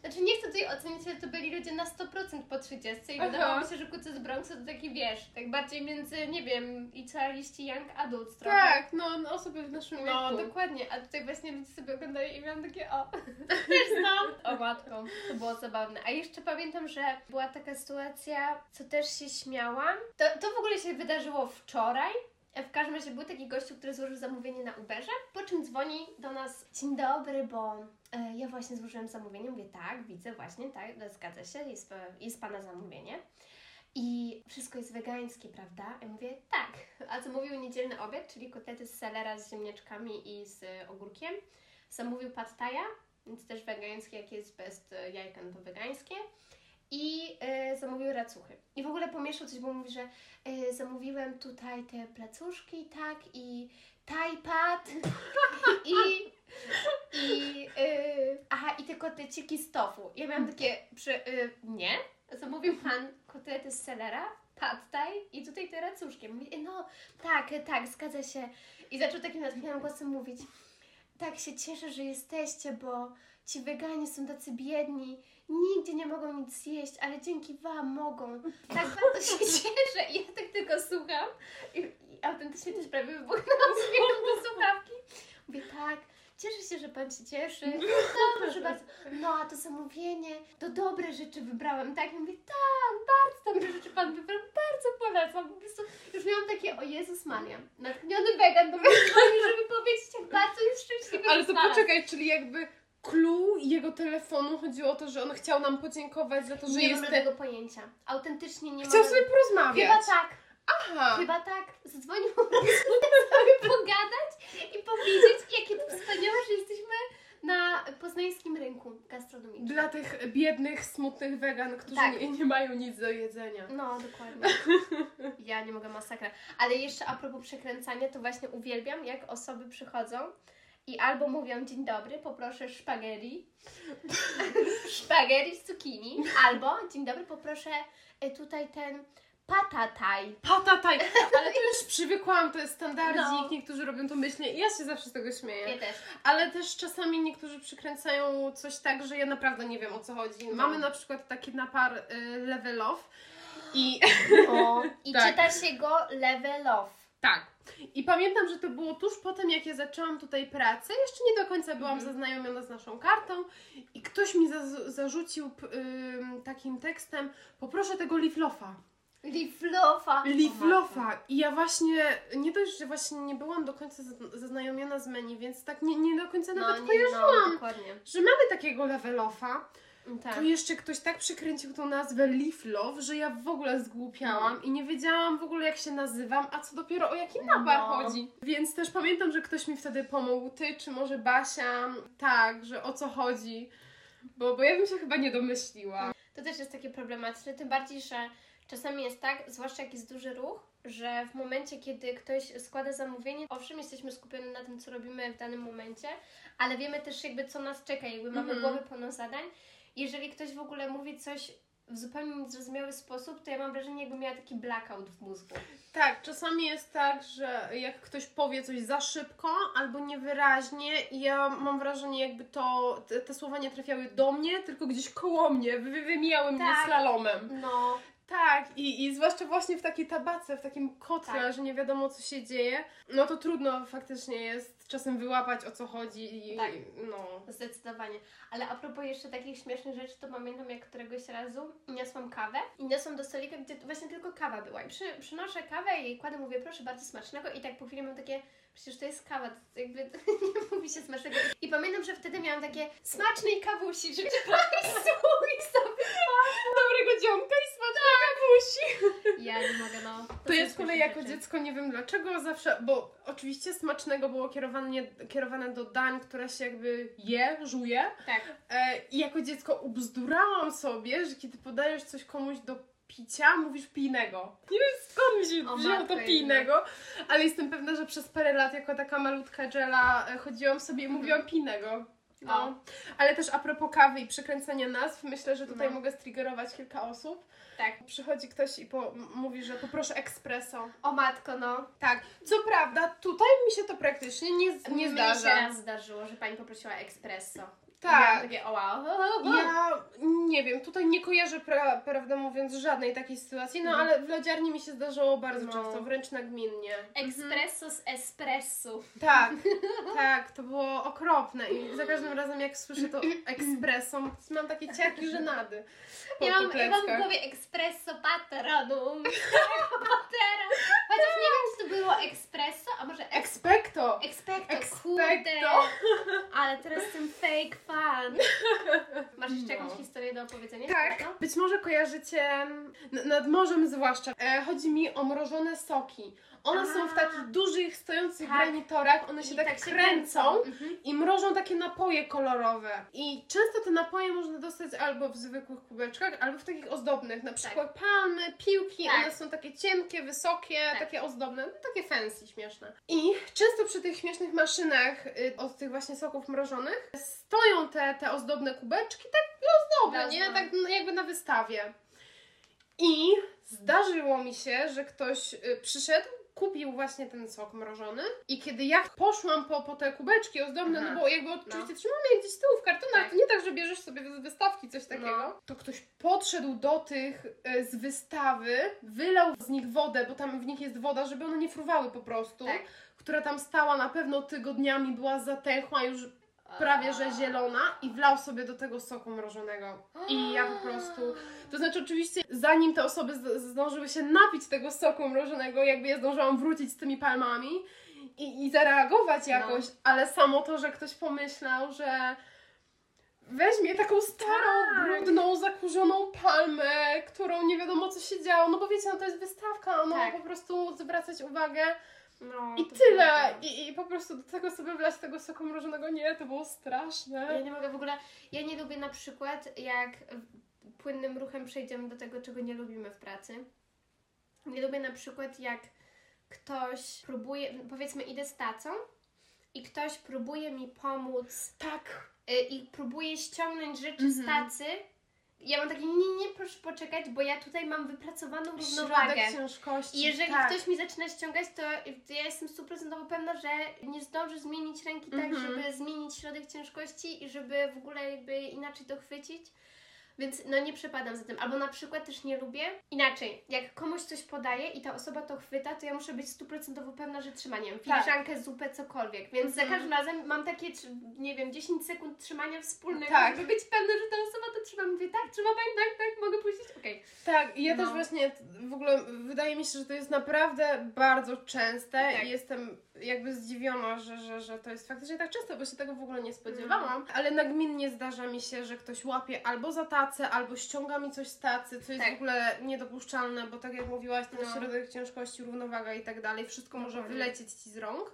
znaczy nie chcę tutaj ocenić, ale to byli ludzie na 100% po 30 i Aha. wydawało mi się, że kucy z Bronxu to taki, wiesz, tak bardziej między, nie wiem, i liści young adults trochę. Tak, no, no osoby w naszym No, wieku. dokładnie, a tutaj właśnie ludzie sobie oglądali i miałam takie, o, (laughs) też znam. O matką, to było zabawne. A jeszcze pamiętam, że była taka sytuacja, co też się śmiałam. To, to w ogóle się wydarzyło wczoraj. W każdym razie był taki gościu, który złożył zamówienie na Uberze, po czym dzwoni do nas, dzień dobry, bo e, ja właśnie złożyłem zamówienie. Mówię, tak, widzę właśnie, tak, no, zgadza się, jest, pa- jest Pana zamówienie. I wszystko jest wegańskie, prawda? Ja mówię, tak. A zamówił niedzielny obiad, czyli kotlety z selera z ziemniaczkami i z e, ogórkiem. Zamówił pad thai'a, więc też wegańskie, jak jest bez e, jajka, no to wegańskie. I e, zamówił racuchy. I w ogóle pomieszał coś, bo mówi, że e, zamówiłem tutaj te placuszki, tak, i thai pad, (laughs) i, i, e, aha, i te kotleciki z tofu. Ja miałam takie, nie, zamówił pan kotlety z selera, pad thai i tutaj te racuszki. Mówi, no tak, tak, zgadza się. I zaczął takim natchniałym głosem mówić, tak się cieszę, że jesteście, bo ci weganie są tacy biedni, nigdzie nie mogą nic zjeść, ale dzięki Wam mogą. Tak bardzo się (laughs) cieszę i ja tak tylko słucham i, i autentycznie też prawie wybuchnęłam (laughs) śmiechem do słuchawki. Mówię, tak, cieszę się, że Pan się cieszy. No, (laughs) proszę bardzo. No, a to zamówienie, to dobre rzeczy wybrałem, tak? I mówię, tak, bardzo dobre rzeczy Pan wybrał, bardzo polecam. Po prostu już miałam takie, o Jezus Maria, natchniony wegan mnie dzwoni, żeby powiedzieć, jak bardzo jest szczęśliwy, Ale to znalazł. poczekaj, czyli jakby clue jego telefonu chodziło o to, że on chciał nam podziękować za to, że nie jest... mam tego pojęcia. Autentycznie nie Chciał sobie porozmawiać. Chyba tak, Aha. chyba tak. Zadzwonił po (laughs) prostu, żeby pogadać i powiedzieć, jakie to wspaniałe, że jesteśmy na poznańskim rynku gastronomicznym. Dla tych biednych, smutnych wegan, którzy Tak. nie, nie mają nic do jedzenia. No, dokładnie. (laughs) Ja nie mogę masakra. Ale jeszcze a propos przekręcania, to właśnie uwielbiam, jak osoby przychodzą i albo mówią dzień dobry, poproszę szpaghetti, (laughs) szpaghetti z cukinii, albo dzień dobry, poproszę e, tutaj ten patataj. Patataj! (laughs) Ale to już przywykłam, to jest standardzik, No. niektórzy robią to myślnie i ja się zawsze z tego śmieję. Ja też. Ale też czasami niektórzy przykręcają coś tak, że ja naprawdę nie wiem o co chodzi. No. Mamy na przykład taki napar y, level off i O, (laughs) I Tak. czyta się go level off. Tak. I pamiętam, że to było tuż po tym, jak ja zaczęłam tutaj pracę. Jeszcze nie do końca byłam Mhm. zaznajomiona z naszą kartą i ktoś mi za- zarzucił ym, takim tekstem poproszę tego Leaflofa. Leaflofa. Leaflofa. I ja właśnie, nie dość, że właśnie nie byłam do końca za- zaznajomiona z menu, więc tak nie, nie do końca No, nawet nie, kojarzyłam, no, dokładnie. że mamy takiego levelofa. Tak. To jeszcze ktoś tak przykręcił tą nazwę Leaf Love, że ja w ogóle zgłupiałam i nie wiedziałam w ogóle jak się nazywam, a co dopiero o jaki napar No. chodzi. Więc też pamiętam, że ktoś mi wtedy pomógł, ty czy może Basia, tak, że o co chodzi. Bo, bo ja bym się chyba nie domyśliła. To też jest takie problematyczne, tym bardziej, że czasami jest tak, zwłaszcza jak jest duży ruch, że w momencie, kiedy ktoś składa zamówienie, owszem, jesteśmy skupieni na tym, co robimy w danym momencie, ale wiemy też jakby, co nas czeka, jakby mamy Mhm. głowy pełno zadań. Jeżeli ktoś w ogóle mówi coś w zupełnie niezrozumiały sposób, to ja mam wrażenie, jakby miała taki blackout w mózgu. Tak, czasami jest tak, że jak ktoś powie coś za szybko albo niewyraźnie, i ja mam wrażenie, jakby to te, te słowa nie trafiały do mnie, tylko gdzieś koło mnie, wy, wymijały mnie Tak. slalomem. No, Tak, i, i zwłaszcza właśnie w takiej tabace, w takim kotle, Tak. że nie wiadomo co się dzieje, no to trudno faktycznie jest czasem wyłapać o co chodzi i Tak. no. Zdecydowanie. Ale a propos jeszcze takich śmiesznych rzeczy, to pamiętam jak któregoś razu niosłam kawę i niosłam do stolika, gdzie właśnie tylko kawa była. I przy, przynoszę kawę i kładę, mówię proszę bardzo smacznego i tak po chwili mam takie, przecież to jest kawa, to jakby (laughs) nie mówi się smacznego. I pamiętam, że wtedy miałam takie smacznej kawusi, (laughs) Państwu i sobie Dobrego dziomka i smacznej kawusi. Ja nie mogę, no. To są ja z kolei jako rzeczy. dziecko nie wiem dlaczego zawsze, bo oczywiście smacznego było kierowane, kierowane do dań, które się jakby je, żuje. Tak. E, I jako dziecko ubzdurałam sobie, że kiedy podajesz coś komuś do picia, mówisz pijnego. Nie wiem skąd mi się O wzięło to pijnego, ale jestem pewna, że przez parę lat jako taka malutka Jella e, chodziłam sobie i mówiłam pijnego. No. O. Ale też a propos kawy i przekręcania nazw, myślę, że tutaj No. mogę striggerować kilka osób. Tak. Przychodzi ktoś i po, mówi, że poproszę espresso. O matko, no. Tak, co prawda, tutaj mi się to praktycznie nie, nie Mnie się zdarza. raz zdarzyło, że pani poprosiła espresso. Tak. miałam takie, o wow. Ja nie wiem, tutaj nie kojarzę, pra, prawdę mówiąc, żadnej takiej sytuacji, no Mhm. ale w lodziarni mi się zdarzyło bardzo No. często, wręcz nagminnie. Espresso z espresso. Tak, (laughs) tak, to było okropne i za każdym razem jak słyszę to espresso, mam takie ciarki żenady po, Ja mam, ja mam w głowie espresso patronum. (laughs) Patera. Chociaż nie wiem, czy to było espresso, a może ex... Expecto! Expecto, Expecto. kurde. Ale teraz ten fake (laughs) Masz jeszcze No. jakąś historię do opowiedzenia? Tak, być może kojarzycie, n- nad morzem zwłaszcza, e, chodzi mi o mrożone soki. One są w A. takich dużych, stojących Tak. granitorach, one się I tak, tak się kręcą Mhm. i mrożą takie napoje kolorowe. I często te napoje można dostać albo w zwykłych kubeczkach, albo w takich ozdobnych, na przykład palmy, piłki, Tak. one są takie cienkie, wysokie, Tak. takie ozdobne, no, takie fancy, śmieszne. I często przy tych śmiesznych maszynach y, od tych właśnie soków mrożonych stoją te, te ozdobne kubeczki, tak ozdobne, nie? Tak no, jakby na wystawie. I zdarzyło mi się, że ktoś y, przyszedł, kupił właśnie ten sok mrożony i kiedy ja poszłam po, po te kubeczki ozdobne, Aha. no bo jakby oczywiście No. trzymamy je gdzieś z tyłu w kartonach, Tak. to nie tak, że bierzesz sobie z wystawki coś takiego, No. to ktoś podszedł do tych y, z wystawy, wylał z nich wodę, bo tam w nich jest woda, żeby one nie fruwały po prostu, Tak. która tam stała na pewno tygodniami, była zatęchła już prawie że zielona i wlał sobie do tego soku mrożonego. I ja po prostu. To znaczy, oczywiście, zanim te osoby zdążyły się napić tego soku mrożonego, jakby ja zdążyłam wrócić z tymi palmami i, i zareagować jakoś, ale samo to, że ktoś pomyślał, że weźmie taką starą, Tak. brudną, zakurzoną palmę, którą nie wiadomo co się działo, no bo wiecie, no to jest wystawka, no Tak. po prostu zwracać uwagę. No, I tyle. I, I po prostu do tego sobie wlać tego soku mrożonego. Nie, to było Ja straszne. nie mogę w ogóle. Ja nie lubię na przykład, jak płynnym ruchem przejdziemy do tego, czego nie lubimy w pracy. Nie lubię na przykład, jak ktoś próbuje, powiedzmy, idę z tacą i ktoś próbuje mi pomóc Tak. y, i próbuje ściągnąć rzeczy z Mhm. tacy. Ja mam takie, nie, nie, proszę poczekać, bo ja tutaj mam wypracowaną równowagę. Środek ciężkości. I jeżeli tak. ktoś mi zaczyna ściągać, to ja jestem stuprocentowo pewna, że nie zdąży zmienić ręki tak, Mhm. żeby zmienić środek ciężkości i żeby w ogóle jakby inaczej to chwycić. Więc no nie przepadam za tym. Albo na przykład też nie lubię. Inaczej, jak komuś coś podaje i ta osoba to chwyta, to ja muszę być stuprocentowo pewna, że trzyma, nie wiem, Tak. filiżankę, zupę, cokolwiek. Więc za Mhm. każdym razem mam takie, nie wiem, 10 sekund trzymania wspólnego, Tak. żeby być pewna, że ta osoba to trzyma. Mówię, tak, trzyma pani, tak, tak, mogę puścić? Okej. Tak, i ja No. też właśnie w ogóle wydaje mi się, że to jest naprawdę bardzo częste Tak. i jestem jakby zdziwiona, że, że, że to jest faktycznie tak często, bo się tego w ogóle nie spodziewałam. Mhm. Ale nagminnie zdarza mi się, że ktoś łapie albo za tacę, albo ściąga mi coś z tacy, co jest Tak. w ogóle niedopuszczalne, bo tak jak mówiłaś, ten No. środek ciężkości, równowaga i tak dalej, wszystko może wylecieć ci z rąk.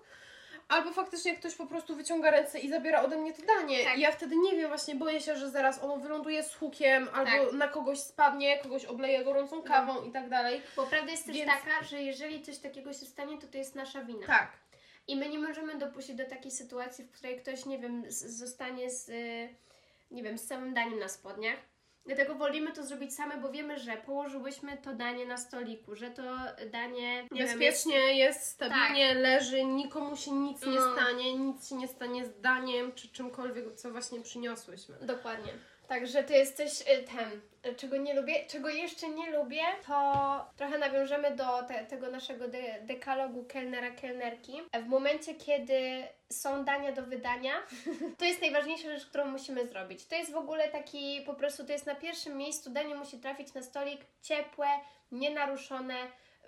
Albo faktycznie ktoś po prostu wyciąga ręce i zabiera ode mnie to danie. Tak. I ja wtedy nie wiem, właśnie boję się, że zaraz ono wyląduje z hukiem, albo Tak. na kogoś spadnie, kogoś obleje gorącą kawą i tak dalej. Bo prawda jest też Więc- taka, że jeżeli coś takiego się stanie, to to jest nasza wina. Tak. I my nie możemy dopuścić do takiej sytuacji, w której ktoś, nie wiem, z- zostanie z, y, nie wiem, z samym daniem na spodniach. Dlatego wolimy to zrobić same, bo wiemy, że położyłyśmy to danie na stoliku, że to danie nie wiem, jest, Bezpiecznie jest, stabilnie leży, nikomu się nic nie No. stanie, nic się nie stanie z daniem czy czymkolwiek, co właśnie przyniosłyśmy. Dokładnie. Także to jest coś y, ten, y, czego nie lubię. Czego jeszcze nie lubię, to trochę nawiążemy do te, tego naszego de, dekalogu kelnera, kelnerki. W momencie, kiedy są dania do wydania, (laughs) to jest najważniejsza rzecz, którą musimy zrobić. To jest w ogóle taki, po prostu to jest na pierwszym miejscu, danie musi trafić na stolik ciepłe, nienaruszone,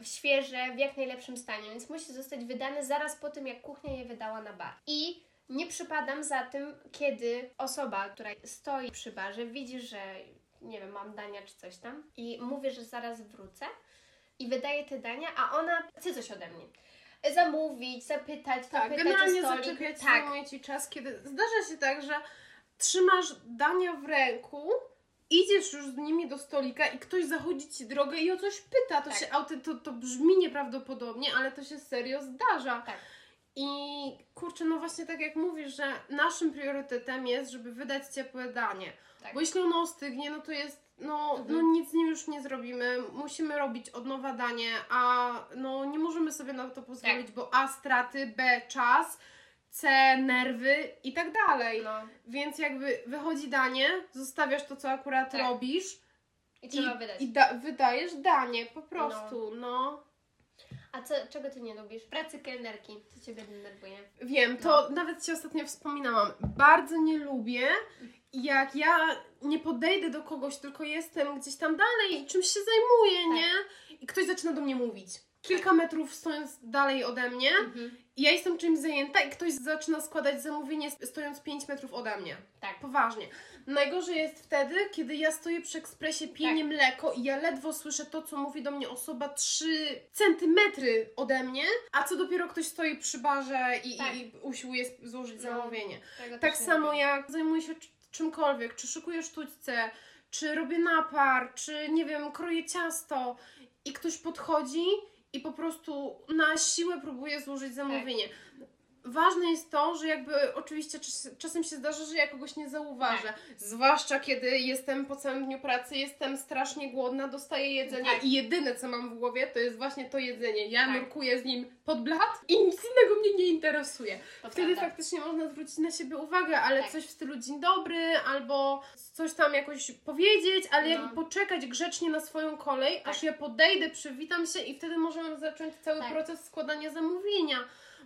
świeże, w jak najlepszym stanie, więc musi zostać wydane zaraz po tym, jak kuchnia je wydała na bar. I nie przypadam za tym, kiedy osoba, która stoi przy barze, widzi, że nie wiem, mam dania czy coś tam i mówię, że zaraz wrócę i wydaje te dania, a ona chce coś ode mnie. Zamówić, zapytać, Tak, zapytać generalnie o stolik. zaczepiać tak, Ci czas, kiedy zdarza się tak, że trzymasz dania w ręku, idziesz już z nimi do stolika i ktoś zachodzi Ci drogę i o coś pyta. To, Tak. się, auty- to, to brzmi nieprawdopodobnie, ale to się serio zdarza. tak. I kurczę, no właśnie tak jak mówisz, że naszym priorytetem jest, żeby wydać ciepłe danie. Tak. Bo jeśli ono ostygnie, no to jest, no, Mhm. no nic z nim już nie zrobimy. Musimy robić od nowa danie, a no nie możemy sobie na to pozwolić, Tak. bo A straty, B czas, C nerwy i tak dalej. No. Więc jakby wychodzi danie, zostawiasz to, co akurat Tak. robisz I wydać. i da- wydajesz danie, po prostu, no. A co, czego ty nie lubisz? Pracy kelnerki. Co ciebie denerwuje? Wiem, to nawet Ci ostatnio wspominałam. Bardzo nie lubię, jak ja nie podejdę do kogoś, tylko jestem gdzieś tam dalej i czymś się zajmuję, Tak. nie? I ktoś zaczyna do mnie mówić. Kilka metrów stojąc dalej ode mnie, i ja jestem czymś zajęta i ktoś zaczyna składać zamówienie stojąc 5 metrów ode mnie. Tak. Poważnie. Najgorzej jest wtedy, kiedy ja stoję przy ekspresie, piję Tak. mleko i ja ledwo słyszę to, co mówi do mnie osoba 3 centymetry ode mnie, a co dopiero ktoś stoi przy barze i, Tak. i, usiłuje złożyć No. zamówienie. Tak samo jak zajmuję się cz- czymkolwiek, czy szykuję sztućce, czy robię napar, czy nie wiem, kroję ciasto i ktoś podchodzi i po prostu na siłę próbuje złożyć zamówienie. Ważne jest to, że jakby oczywiście czas, czasem się zdarza, że ja kogoś nie zauważę. Tak. Zwłaszcza kiedy jestem po całym dniu pracy, jestem strasznie głodna, dostaję jedzenie Tak. i jedyne co mam w głowie to jest właśnie to jedzenie. Ja Tak. nurkuję z nim pod blat i nic innego mnie nie interesuje. To Wtedy prawda. faktycznie można zwrócić na siebie uwagę, ale Tak. coś w stylu dzień dobry, albo coś tam jakoś powiedzieć, ale No. jakby poczekać grzecznie na swoją kolej, Tak. aż ja podejdę, przywitam się i wtedy możemy zacząć cały Tak. proces składania zamówienia.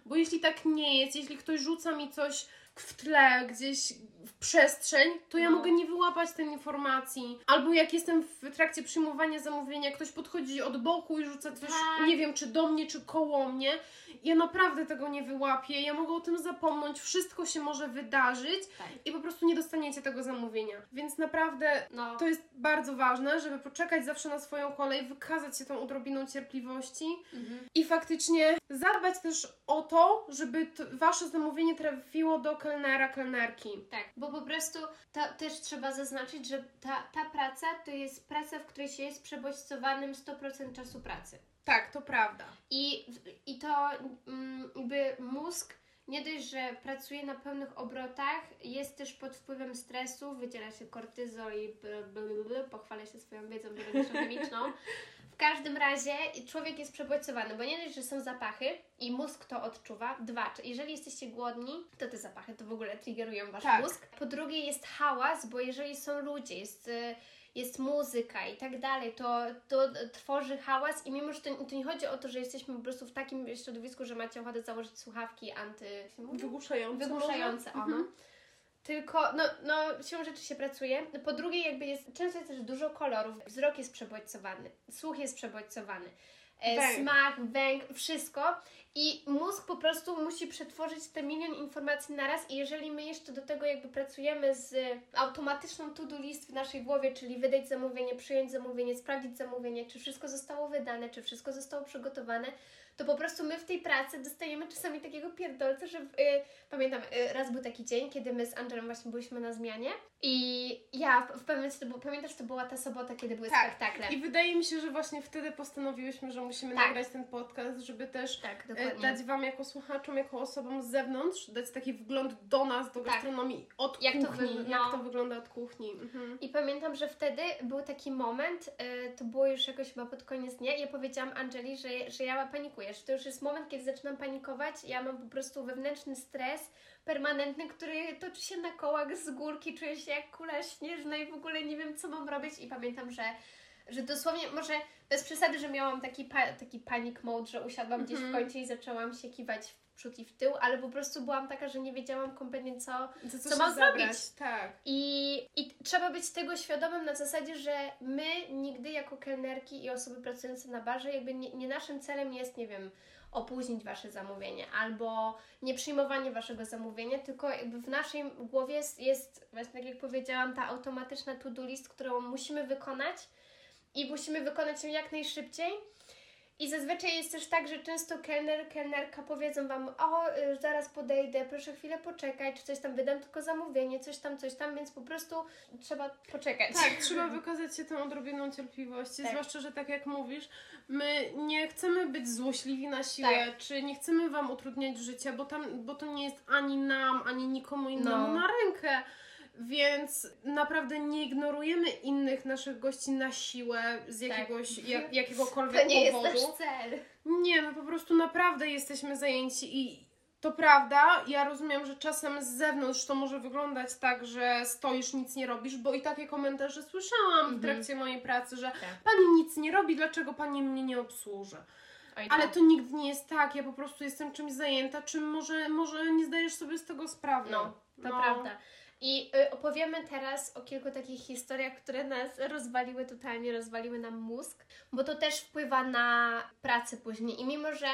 Bo jeśli tak nie jest, jeśli ktoś rzuca mi coś w tle, gdzieś w przestrzeń, to ja No. mogę nie wyłapać tej informacji. Albo jak jestem w trakcie przyjmowania zamówienia, ktoś podchodzi od boku i rzuca coś, Tak. nie wiem, czy do mnie, czy koło mnie. Ja naprawdę tego nie wyłapię, ja mogę o tym zapomnieć, wszystko się może wydarzyć Tak. i po prostu nie dostaniecie tego zamówienia. Więc naprawdę No. to jest bardzo ważne, żeby poczekać zawsze na swoją kolej, wykazać się tą odrobiną cierpliwości Mhm. i faktycznie zadbać też o to, żeby wasze zamówienie trafiło do kelnera, kelnerki. Tak, bo po prostu to też trzeba zaznaczyć, że ta, ta praca to jest praca, w której się jest przebodźcowanym 100% czasu pracy. Tak, to prawda. I, I to mm, jakby mózg nie dość, że pracuje na pełnych obrotach, jest też pod wpływem stresu, wydziela się kortyzol i pochwalę się swoją wiedzą biologiczną. W każdym razie człowiek jest przebodźcowany, bo nie dość, że są zapachy i mózg to odczuwa. Dwa, jeżeli jesteście głodni, to te zapachy to w ogóle triggerują wasz Tak. mózg. Po drugie jest hałas, bo jeżeli są ludzie, jest... y, jest muzyka i tak dalej, to, to tworzy hałas i mimo, że to, to nie chodzi o to, że jesteśmy po prostu w takim środowisku, że macie ochotę założyć słuchawki anty... Wygłuszające. wygłuszające ono. Mhm. Tylko, no, no, siłą rzeczy się pracuje. Po drugie, jakby jest, często jest też dużo kolorów. Wzrok jest przebodźcowany, słuch jest przebodźcowany, e, Węch. smak, węg, wszystko. I mózg po prostu musi przetworzyć te milion informacji naraz i jeżeli my jeszcze do tego jakby pracujemy z automatyczną to-do list w naszej głowie, czyli wydać zamówienie, przyjąć zamówienie, sprawdzić zamówienie, czy wszystko zostało wydane, czy wszystko zostało przygotowane, to po prostu my w tej pracy dostajemy czasami takiego pierdolca, że y, pamiętam, y, raz był taki dzień, kiedy my z Angelem właśnie byliśmy na zmianie i ja w, w pewnym momencie, to było, pamiętasz, to była ta sobota, kiedy były Tak. spektakle. I wydaje mi się, że właśnie wtedy postanowiłyśmy, że musimy Tak. nagrać ten podcast, żeby też Tak, e, dokładnie. dać Wam jako słuchaczom, jako osobom z zewnątrz, dać taki wgląd do nas, do Tak. gastronomii od Jak to kuchni, wy- jak no. to wygląda od kuchni. Mhm. I pamiętam, że wtedy był taki moment, y, to było już jakoś chyba pod koniec dnia, i ja powiedziałam Angeli, że, że ja panikuję, że to już jest moment, kiedy zaczynam panikować, ja mam po prostu wewnętrzny stres permanentny, który toczy się na kołach z górki, czuję się jak kula śnieżna i w ogóle nie wiem, co mam robić i pamiętam, że że dosłownie, może bez przesady, że miałam taki, pa, taki panic mode, że usiadłam gdzieś w Mhm. kącie i zaczęłam się kiwać w przód i w tył, ale po prostu byłam taka, że nie wiedziałam kompletnie co, Za Co się mam zabrać? zrobić? Tak. i, I trzeba być tego świadomym na zasadzie, że my nigdy jako kelnerki i osoby pracujące na barze, jakby nie, nie naszym celem jest, nie wiem, opóźnić Wasze zamówienie albo nie przyjmowanie Waszego zamówienia, tylko jakby w naszej głowie jest, jest właśnie tak jak powiedziałam, ta automatyczna to-do list, którą musimy wykonać i musimy wykonać ją jak najszybciej. I zazwyczaj jest też tak, że często kelner, kelnerka powiedzą Wam, o, y, zaraz podejdę, proszę chwilę poczekać, czy coś tam, wydam tylko zamówienie, coś tam, coś tam, więc po prostu trzeba poczekać. Tak, (laughs) trzeba wykazać się tą odrobiną cierpliwości, Tak. zwłaszcza, że tak jak mówisz, my nie chcemy być złośliwi na siłę, Tak. czy nie chcemy Wam utrudniać życia, bo, tam, bo to nie jest ani nam, ani nikomu innemu No. na rękę. Więc naprawdę nie ignorujemy innych naszych gości na siłę z jakiegoś, jak, jakiegokolwiek (laughs) To nie jest powodu. nasz cel. Nie, my po prostu naprawdę jesteśmy zajęci i to prawda, ja rozumiem, że czasem z zewnątrz to może wyglądać tak, że stoisz, nic nie robisz, bo i takie komentarze słyszałam w Mhm. trakcie mojej pracy, że Tak. pani nic nie robi, dlaczego pani mnie nie obsłuży? Oj, Ale tak. to nigdy nie jest tak, ja po prostu jestem czymś zajęta, czym może, może nie zdajesz sobie z tego sprawy. No, to prawda. I y, opowiemy teraz o kilku takich historiach, które nas rozwaliły, totalnie rozwaliły nam mózg, bo to też wpływa na pracę później. I mimo, że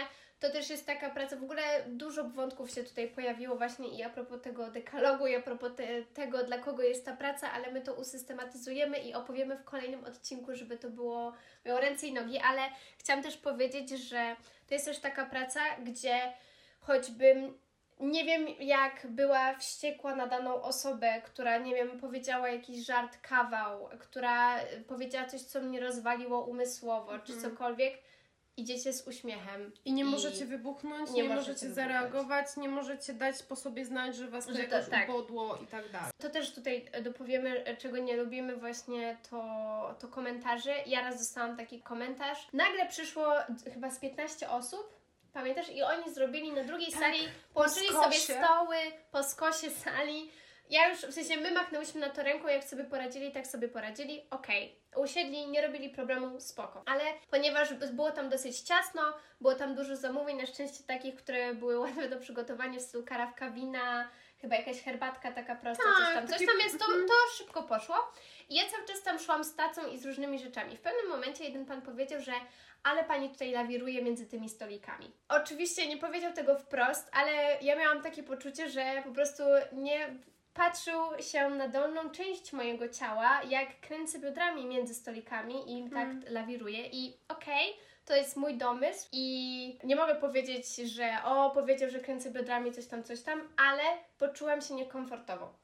to też jest taka praca, w ogóle dużo wątków się tutaj pojawiło właśnie i a propos tego dekalogu, i a propos te, tego, dla kogo jest ta praca, ale my to usystematyzujemy i opowiemy w kolejnym odcinku, żeby to było, miało ręce i nogi, ale chciałam też powiedzieć, że to jest też taka praca, gdzie choćbym nie wiem, jak była wściekła na daną osobę, która, nie wiem, powiedziała jakiś żart, kawał, która powiedziała coś, co mnie rozwaliło umysłowo, czy Mhm. cokolwiek, idziecie z uśmiechem. I nie możecie wybuchnąć, nie nie, możecie możecie zareagować, nie możecie dać po sobie znać, że was to Że to- jakoś tak. ubodło i tak dalej. To też tutaj dopowiemy, czego nie lubimy, właśnie to, to komentarze. Ja raz dostałam taki komentarz. Nagle przyszło chyba z 15 osób, pamiętasz? I oni zrobili na drugiej Tak, sali, połączyli po sobie stoły po skosie sali. Ja już, w sensie my machnęłyśmy na to ręką, jak sobie poradzili, tak sobie poradzili, okej. Usiedli, nie robili problemu, spoko. Ale ponieważ było tam dosyć ciasno, było tam dużo zamówień, na szczęście takich, które były (laughs) łatwe do przygotowania, w stylu karawka wina, chyba jakaś herbatka taka prosta, Tak, coś tam, coś tam jest, to, mhm. to szybko poszło. I ja cały czas tam szłam z tacą i z różnymi rzeczami. W pewnym momencie jeden pan powiedział, że ale pani tutaj lawiruje między tymi stolikami. Oczywiście nie powiedział tego wprost, ale ja miałam takie poczucie, że po prostu nie patrzył się na dolną część mojego ciała, jak kręcę biodrami między stolikami i tak Mhm. lawiruję i okej, to jest mój domysł i nie mogę powiedzieć, że o, powiedział, że kręcę biodrami, coś tam, coś tam, ale poczułam się niekomfortowo.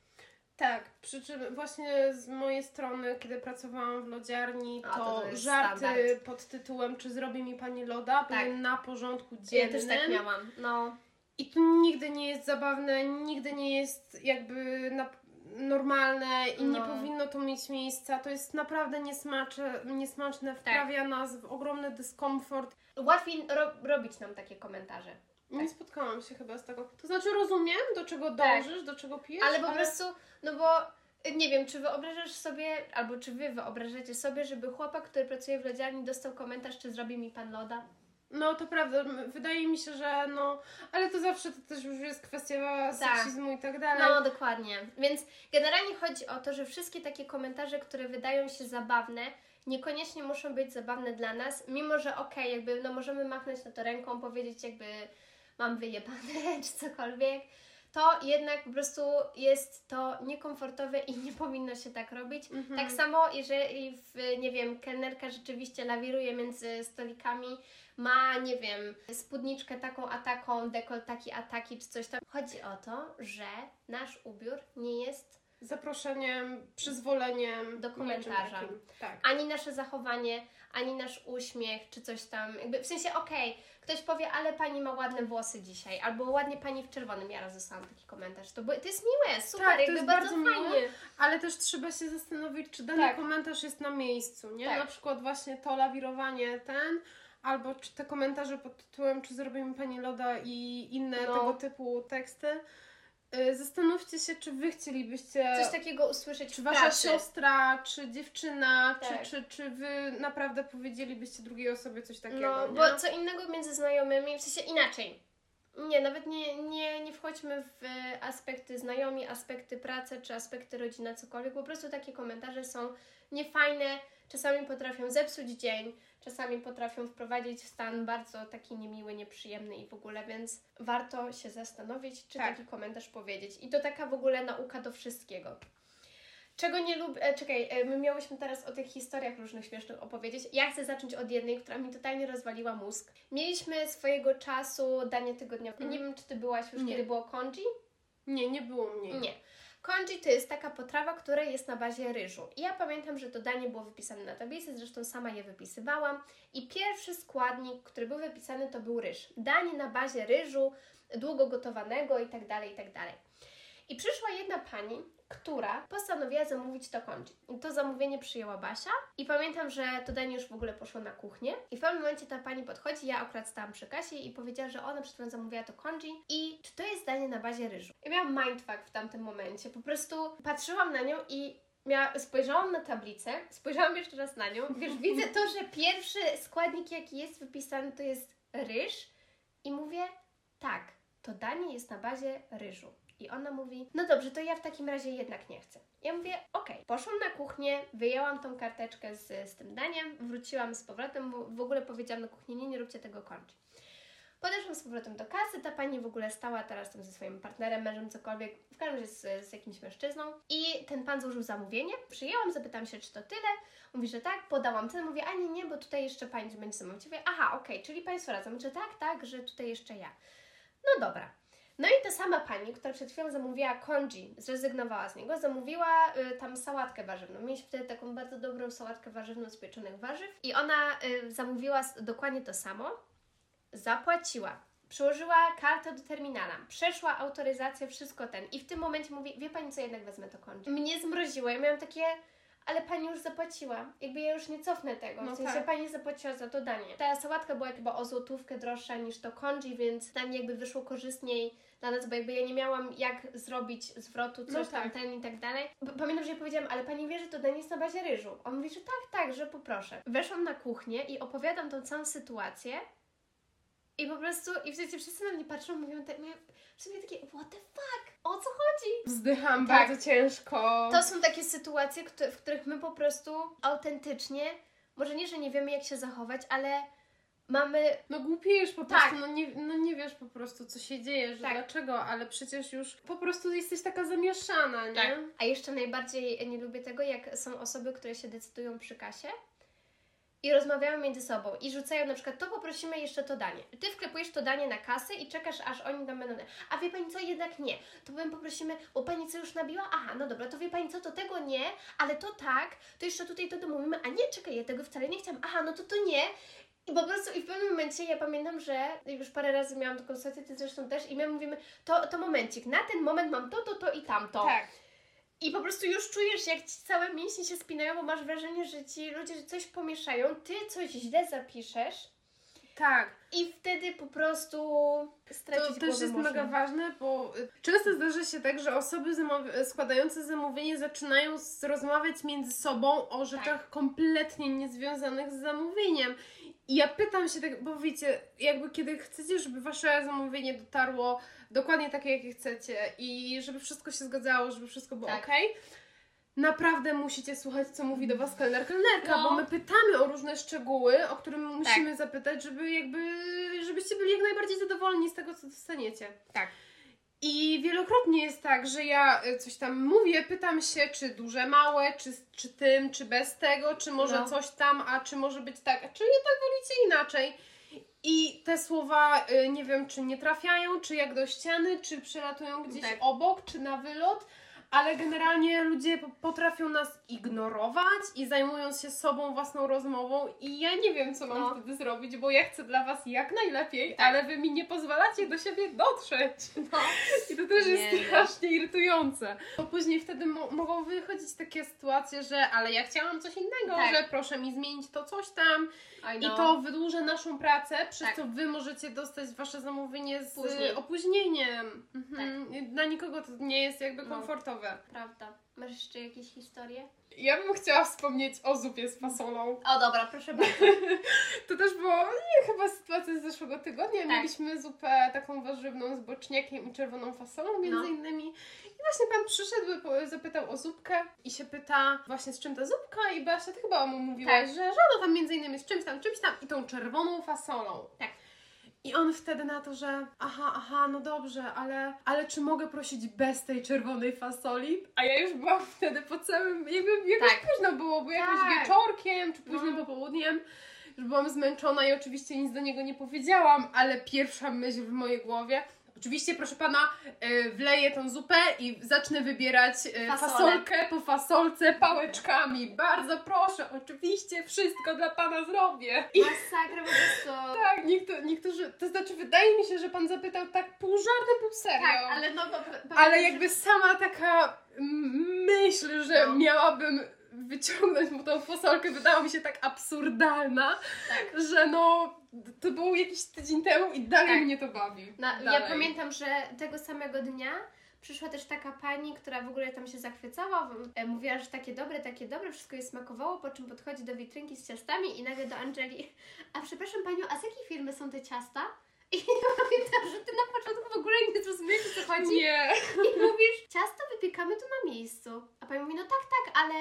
Tak, przy czym właśnie z mojej strony, kiedy pracowałam w lodziarni, A, to, to to jest żarty standard. pod tytułem Czy zrobi mi pani loda Tak. były na porządku Ja dziennym. też tak miałam, no. I to nigdy nie jest zabawne, nigdy nie jest jakby na, normalne i nie No. powinno to mieć miejsca. To jest naprawdę niesmacze, niesmaczne, Tak. wprawia nas w ogromny dyskomfort. Łatwiej ro- robić nam takie komentarze. Nie spotkałam się chyba z tego. To znaczy rozumiem, do czego Tak. dążysz, do czego pijesz, Ale po prostu, no bo y, nie wiem, czy wyobrażasz sobie, albo czy wy wyobrażacie sobie, żeby chłopak, który pracuje w lodziarni, dostał komentarz, czy zrobi mi pan loda? No to prawda, wydaje mi się, że no, ale to zawsze to też już jest kwestia seksizmu i tak dalej. No, dokładnie. Więc generalnie chodzi o to, że wszystkie takie komentarze, które wydają się zabawne, niekoniecznie muszą być zabawne dla nas, mimo że okej, jakby no możemy machnąć na to ręką, powiedzieć jakby mam wyjebane (laughs) czy cokolwiek, to jednak po prostu jest to niekomfortowe i nie powinno się tak robić. Mhm. Tak samo, jeżeli, w, nie wiem, kelnerka rzeczywiście lawiruje między stolikami, ma, nie wiem, spódniczkę taką a taką, dekol taki a taki, czy coś tam. Chodzi o to, że nasz ubiór nie jest Zaproszeniem, przyzwoleniem. Do komentarza. Tak. ani nasze zachowanie, ani nasz uśmiech, czy coś tam. Jakby, w sensie, okej, ktoś powie, ale pani ma ładne włosy dzisiaj, albo ładnie pani w czerwonym. Ja raz dostałam taki komentarz. To, to jest miłe, super, Tak, to jest bardzo, bardzo fajnie. miłe. Ale też trzeba się zastanowić, czy dany Tak. komentarz jest na miejscu, nie? Tak. Na przykład właśnie to lawirowanie ten, albo czy te komentarze pod tytułem, czy zrobimy pani loda i inne No. tego typu teksty. Y, Zastanówcie się, czy wy chcielibyście, Coś takiego usłyszeć czy wasza pracy. siostra, czy dziewczyna, Tak. czy, czy, czy wy naprawdę powiedzielibyście drugiej osobie coś takiego, No, nie? bo co innego między znajomymi, w sensie inaczej. Nie, nawet nie, nie, nie wchodźmy w aspekty znajomi, aspekty pracy czy aspekty rodzina, cokolwiek. Po prostu takie komentarze są niefajne, czasami potrafią zepsuć dzień, czasami potrafią wprowadzić w stan bardzo taki niemiły, nieprzyjemny i w ogóle, więc warto się zastanowić, czy Tak. taki komentarz powiedzieć. I to taka w ogóle nauka do wszystkiego. Czego nie lubię. E, czekaj, e, my miałyśmy teraz o tych historiach różnych śmiesznych opowiedzieć. Ja chcę zacząć od jednej, która mi totalnie rozwaliła mózg. Mieliśmy swojego czasu danie tygodniowe. Nie wiem, czy ty byłaś już, Nie. kiedy było congee? Nie, nie było mnie. Nie. Congee to jest taka potrawa, która jest na bazie ryżu. I ja pamiętam, że to danie było wypisane na tablicy, zresztą sama je wypisywałam. I pierwszy składnik, który był wypisany, to był ryż. Danie na bazie ryżu, długo gotowanego i tak dalej, i przyszła jedna pani, która postanowiła zamówić to congee. I to zamówienie przyjęła Basia. I pamiętam, że to danie już w ogóle poszło na kuchnię. I w pewnym momencie ta pani podchodzi, ja akurat stałam przy kasie i powiedziała, że ona przed chwilą zamówiła to congee i czy to jest danie na bazie ryżu. Ja miałam mindfuck w tamtym momencie. Po prostu patrzyłam na nią i Mia- spojrzałam na tablicę, spojrzałam jeszcze raz na nią. Wiesz, (laughs) widzę to, że pierwszy składnik, jaki jest wypisany, to jest ryż. I mówię, tak, to danie jest na bazie ryżu. I ona mówi, no dobrze, to ja w takim razie jednak nie chcę. Ja mówię, okej. Poszłam na kuchnię, wyjęłam tą karteczkę z, z tym daniem, wróciłam z powrotem, w ogóle powiedziałam na kuchni, nie, nie róbcie tego kończy. Podeszłam z powrotem do kasy, ta pani w ogóle stała teraz tam ze swoim partnerem, mężem, cokolwiek, w każdym razie z, z jakimś mężczyzną i ten pan złożył zamówienie, przyjęłam, zapytam się, czy to tyle, mówi, że tak, podałam cenę, mówię, a nie, nie, bo tutaj jeszcze pani będzie zamówić. Mówię, aha, okej, czyli państwo razem, że tak, tak, że tutaj jeszcze ja. No dobra. No i ta sama pani, która przed chwilą zamówiła congee, zrezygnowała z niego, zamówiła y, tam sałatkę warzywną. Mieliśmy wtedy taką bardzo dobrą sałatkę warzywną z pieczonych warzyw i ona y, zamówiła dokładnie to samo, zapłaciła, przyłożyła kartę do terminala, przeszła autoryzację, wszystko ten. I w tym momencie mówi, wie Pani co, jednak wezmę to congee. Mnie zmroziło, ja miałam takie... Ale pani już zapłaciła. Jakby ja już nie cofnę tego. No w sensie tak. pani zapłaciła za to danie. Ta sałatka była chyba o złotówkę droższa niż to congee, więc tam jakby wyszło korzystniej dla nas, bo jakby ja nie miałam jak zrobić zwrotu, coś No tam, tak. ten i tak dalej. Pamiętam, że ja powiedziałam, ale pani wie, że to danie jest na bazie ryżu. On mówi, że tak, tak, że poproszę. Weszłam na kuchnię i opowiadam tą całą sytuację i po prostu, i w sensie wszyscy na mnie patrzą, mówią, tak, mówię, w sumie takie, what the fuck, o co chodzi? Wzdycham Tak. bardzo ciężko. To są takie sytuacje, w których my po prostu autentycznie, może nie, że nie wiemy jak się zachować, ale mamy No głupiejesz po Tak. prostu, no, nie, no nie wiesz po prostu co się dzieje, że Tak. dlaczego, ale przecież już po prostu jesteś taka zamieszana, nie? Tak. A jeszcze najbardziej nie lubię tego, jak są osoby, które się decydują przy kasie i rozmawiają między sobą i rzucają na przykład, to poprosimy jeszcze to danie. Ty wklepujesz to danie na kasę i czekasz, aż oni tam będą. A wie pani co, jednak nie. To my poprosimy, bo pani co już nabiła? Aha, no dobra, to wie pani co, to tego nie, ale to tak, to jeszcze tutaj to domówimy, a nie, czekaj, ja tego wcale nie chciałam. Aha, no to to nie. I po prostu i w pewnym momencie ja pamiętam, że już parę razy miałam taką sytuację, ty zresztą też, i my mówimy, to, to momencik, na ten moment mam to, to, to i tamto. Tak. I po prostu już czujesz, jak ci całe mięśnie się spinają, bo masz wrażenie, że ci ludzie coś pomieszają, ty coś źle zapiszesz Tak. i wtedy po prostu stracić To też jest można. mega ważne, bo często zdarza się tak, że osoby zamaw- składające zamówienie zaczynają rozmawiać między sobą o rzeczach kompletnie niezwiązanych z zamówieniem. I ja pytam się tak, bo wiecie, jakby kiedy chcecie, żeby wasze zamówienie dotarło dokładnie takie, jakie chcecie i żeby wszystko się zgadzało, żeby wszystko było Tak. ok, naprawdę musicie słuchać, co mówi do was kelner, kelnerka, No. bo my pytamy o różne szczegóły, o którym musimy zapytać, żeby jakby, żebyście byli jak najbardziej zadowoleni z tego, co dostaniecie. Tak. I wielokrotnie jest tak, że ja y, coś tam mówię, pytam się, czy duże, małe, czy, czy tym, czy bez tego, czy może No. coś tam, a czy może być tak, a czy jednak wolicie inaczej. I te słowa, y, nie wiem, czy nie trafiają, czy jak do ściany, czy przelatują gdzieś Tak. obok, czy na wylot, ale generalnie ludzie po- potrafią nas ignorować i zajmują się sobą, własną rozmową i ja nie wiem, co mam No. wtedy zrobić, bo ja chcę dla Was jak najlepiej, Tak. ale Wy mi nie pozwalacie do siebie dotrzeć. No. I to też jest Nie, nie. strasznie irytujące. Bo później wtedy mo- mogą wychodzić takie sytuacje, że ale ja chciałam coś innego, Tak. że proszę mi zmienić to coś tam I i to wydłuża naszą pracę, przez Tak. co wy możecie dostać wasze zamówienie z Później. opóźnieniem. Mhm. Dla nikogo to nie jest jakby No. Prawda. Masz jeszcze jakieś historie? Ja bym chciała wspomnieć o zupie z fasolą. O dobra, proszę bardzo. (laughs) To też było nie, chyba sytuacja z zeszłego tygodnia. Tak. Mieliśmy zupę taką warzywną z boczniakiem i czerwoną fasolą między No. innymi. I właśnie pan przyszedł, zapytał o zupkę i się pyta właśnie z czym ta zupka i Basia, ty chyba mu mówiłaś, Tak. że, że ona tam między innymi z czymś tam, czymś tam i tą czerwoną fasolą. Tak. I on wtedy na to, że aha, aha, no dobrze, ale, ale czy mogę prosić bez tej czerwonej fasoli? A ja już byłam wtedy po całym, jakby jakoś Tak. późno było, bo jakimś Tak. wieczorkiem czy późnym No. popołudniem. Już byłam zmęczona i oczywiście nic do niego nie powiedziałam, ale pierwsza myśl w mojej głowie. Oczywiście, proszę pana, y, wleję tą zupę i zacznę wybierać Fasolę. fasolkę po fasolce pałeczkami. Bardzo proszę, oczywiście wszystko dla pana zrobię. I Masakra po prostu. tak, niektórzy, niektórzy, to znaczy wydaje mi się, że pan zapytał tak pół żartem, pół serio. Tak, ale no to Ale jakby sama taka myśl, że No. miałabym wyciągnąć mu tą fasolkę, wydała mi się tak absurdalna, Tak. że no to było jakiś tydzień temu i dalej Tak. mnie to bawi. No, ja pamiętam, że tego samego dnia przyszła też taka pani, która w ogóle tam się zachwycała, e, mówiła, że takie dobre, takie dobre, wszystko jej smakowało, po czym podchodzi do witrynki z ciastami i nagle do Angeli, a przepraszam Panią, a z jakiej firmy są te ciasta? I (laughs) ja pamiętam, że Ty na początku w ogóle nie zrozumiesz o co chodzi Nie. i mówisz, ciasto wypiekamy tu na miejscu. A Pani mówi, no tak, tak, ale,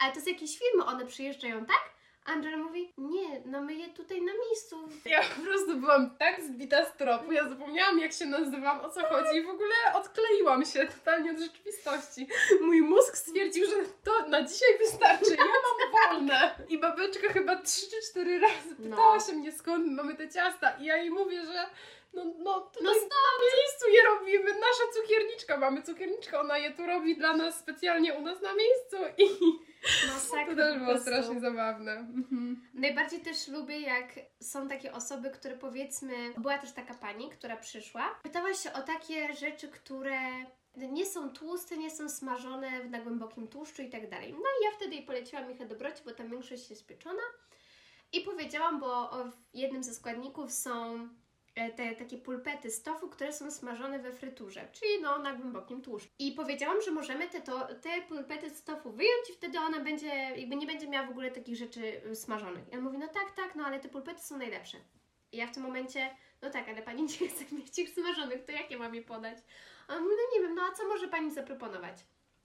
ale to z jakiejś firmy one przyjeżdżają, tak? Angela mówi, nie, no my je tutaj na miejscu Ja po prostu byłam tak zbita z tropu, ja zapomniałam jak się nazywam, o co chodzi i w ogóle odkleiłam się totalnie od rzeczywistości. Mój mózg stwierdził, że to na dzisiaj wystarczy, ja mam wolne. I babeczka chyba trzy czy cztery razy No. pytała się mnie skąd mamy te ciasta i ja jej mówię, że no, no, tutaj No na miejscu je robimy, nasza cukierniczka, mamy cukierniczkę, ona je tu robi dla nas specjalnie u nas na miejscu i Masakra to też było strasznie zabawne. Mhm. Najbardziej też lubię, jak są takie osoby, które powiedzmy, była też taka pani, która przyszła, pytała się o takie rzeczy, które nie są tłuste, nie są smażone na głębokim tłuszczu i tak dalej. No i ja wtedy jej poleciłam ich do dobroci, bo tam większość jest pieczona. I powiedziałam, bo w jednym ze składników są te takie pulpety z tofu, które są smażone we fryturze, czyli no na głębokim tłuszczu. I powiedziałam, że możemy te, to, te pulpety z tofu wyjąć i wtedy ona będzie, jakby nie będzie miała w ogóle takich rzeczy y, smażonych. I on mówi, no tak, tak, no ale te pulpety są najlepsze. I ja w tym momencie, no tak, ale pani nie chce (laughs) mieć ich smażonych, to jakie mam je podać? A on mówi, no nie wiem, no a co może pani zaproponować?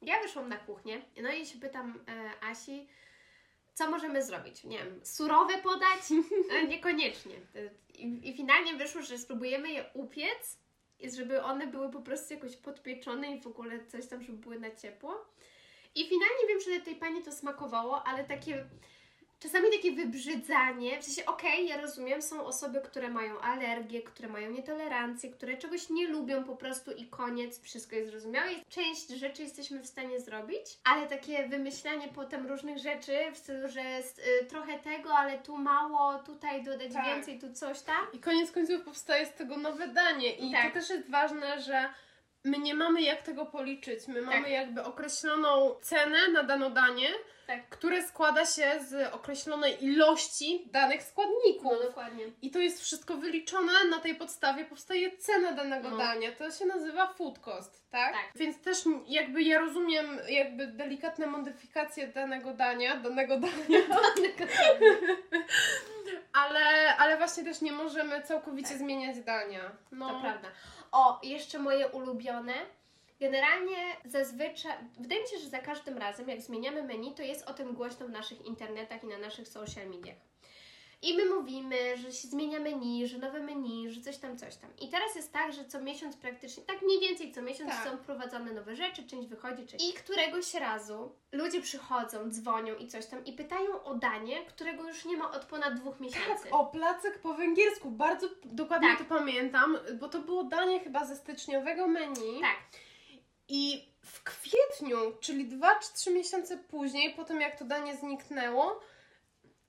Ja wyszłam na kuchnię, no i się pytam e, Asi, co możemy zrobić? Nie wiem, surowe podać? (laughs) E, niekoniecznie. I, finalnie wyszło, że spróbujemy je upiec, żeby one były po prostu jakoś podpieczone i w ogóle coś tam, żeby były na ciepło. I finalnie wiem, że tej pani to smakowało, ale takie czasami takie wybrzydzanie, w sensie okej, ja rozumiem, są osoby, które mają alergię, które mają nietolerancję, które czegoś nie lubią po prostu i koniec, wszystko jest zrozumiałe. Część rzeczy jesteśmy w stanie zrobić, ale takie wymyślanie potem różnych rzeczy w stylu, że jest, y, trochę tego, ale tu mało, tutaj dodać Tak. więcej, tu coś tam. I koniec końców powstaje z tego nowe danie. I Tak. to też jest ważne, że my nie mamy jak tego policzyć. My mamy Tak. jakby określoną cenę na dane danie, Tak. które składa się z określonej ilości danych składników. No dokładnie. I to jest wszystko wyliczone, na tej podstawie powstaje cena danego No. dania. To się nazywa food cost, tak? Tak. Więc też jakby ja rozumiem jakby delikatne modyfikacje danego dania, danego dania, (laughs) ale, ale właśnie też nie możemy całkowicie Tak. zmieniać dania. No. To prawda. O, jeszcze moje ulubione. Generalnie zazwyczaj, wydaje mi się, że za każdym razem, jak zmieniamy menu, to jest o tym głośno w naszych internetach i na naszych social mediach. I my mówimy, że się zmienia menu, że nowe menu, że coś tam, coś tam. I teraz jest tak, że co miesiąc praktycznie, tak mniej więcej co miesiąc Tak. są wprowadzane nowe rzeczy, część wychodzi, część... I któregoś razu ludzie przychodzą, dzwonią i coś tam i pytają o danie, którego już nie ma od ponad dwóch miesięcy. Tak, o placek po węgiersku. Bardzo dokładnie Tak. to pamiętam, bo to było danie chyba ze styczniowego menu. Tak. I w kwietniu, czyli dwa czy trzy miesiące później, po tym jak to danie zniknęło,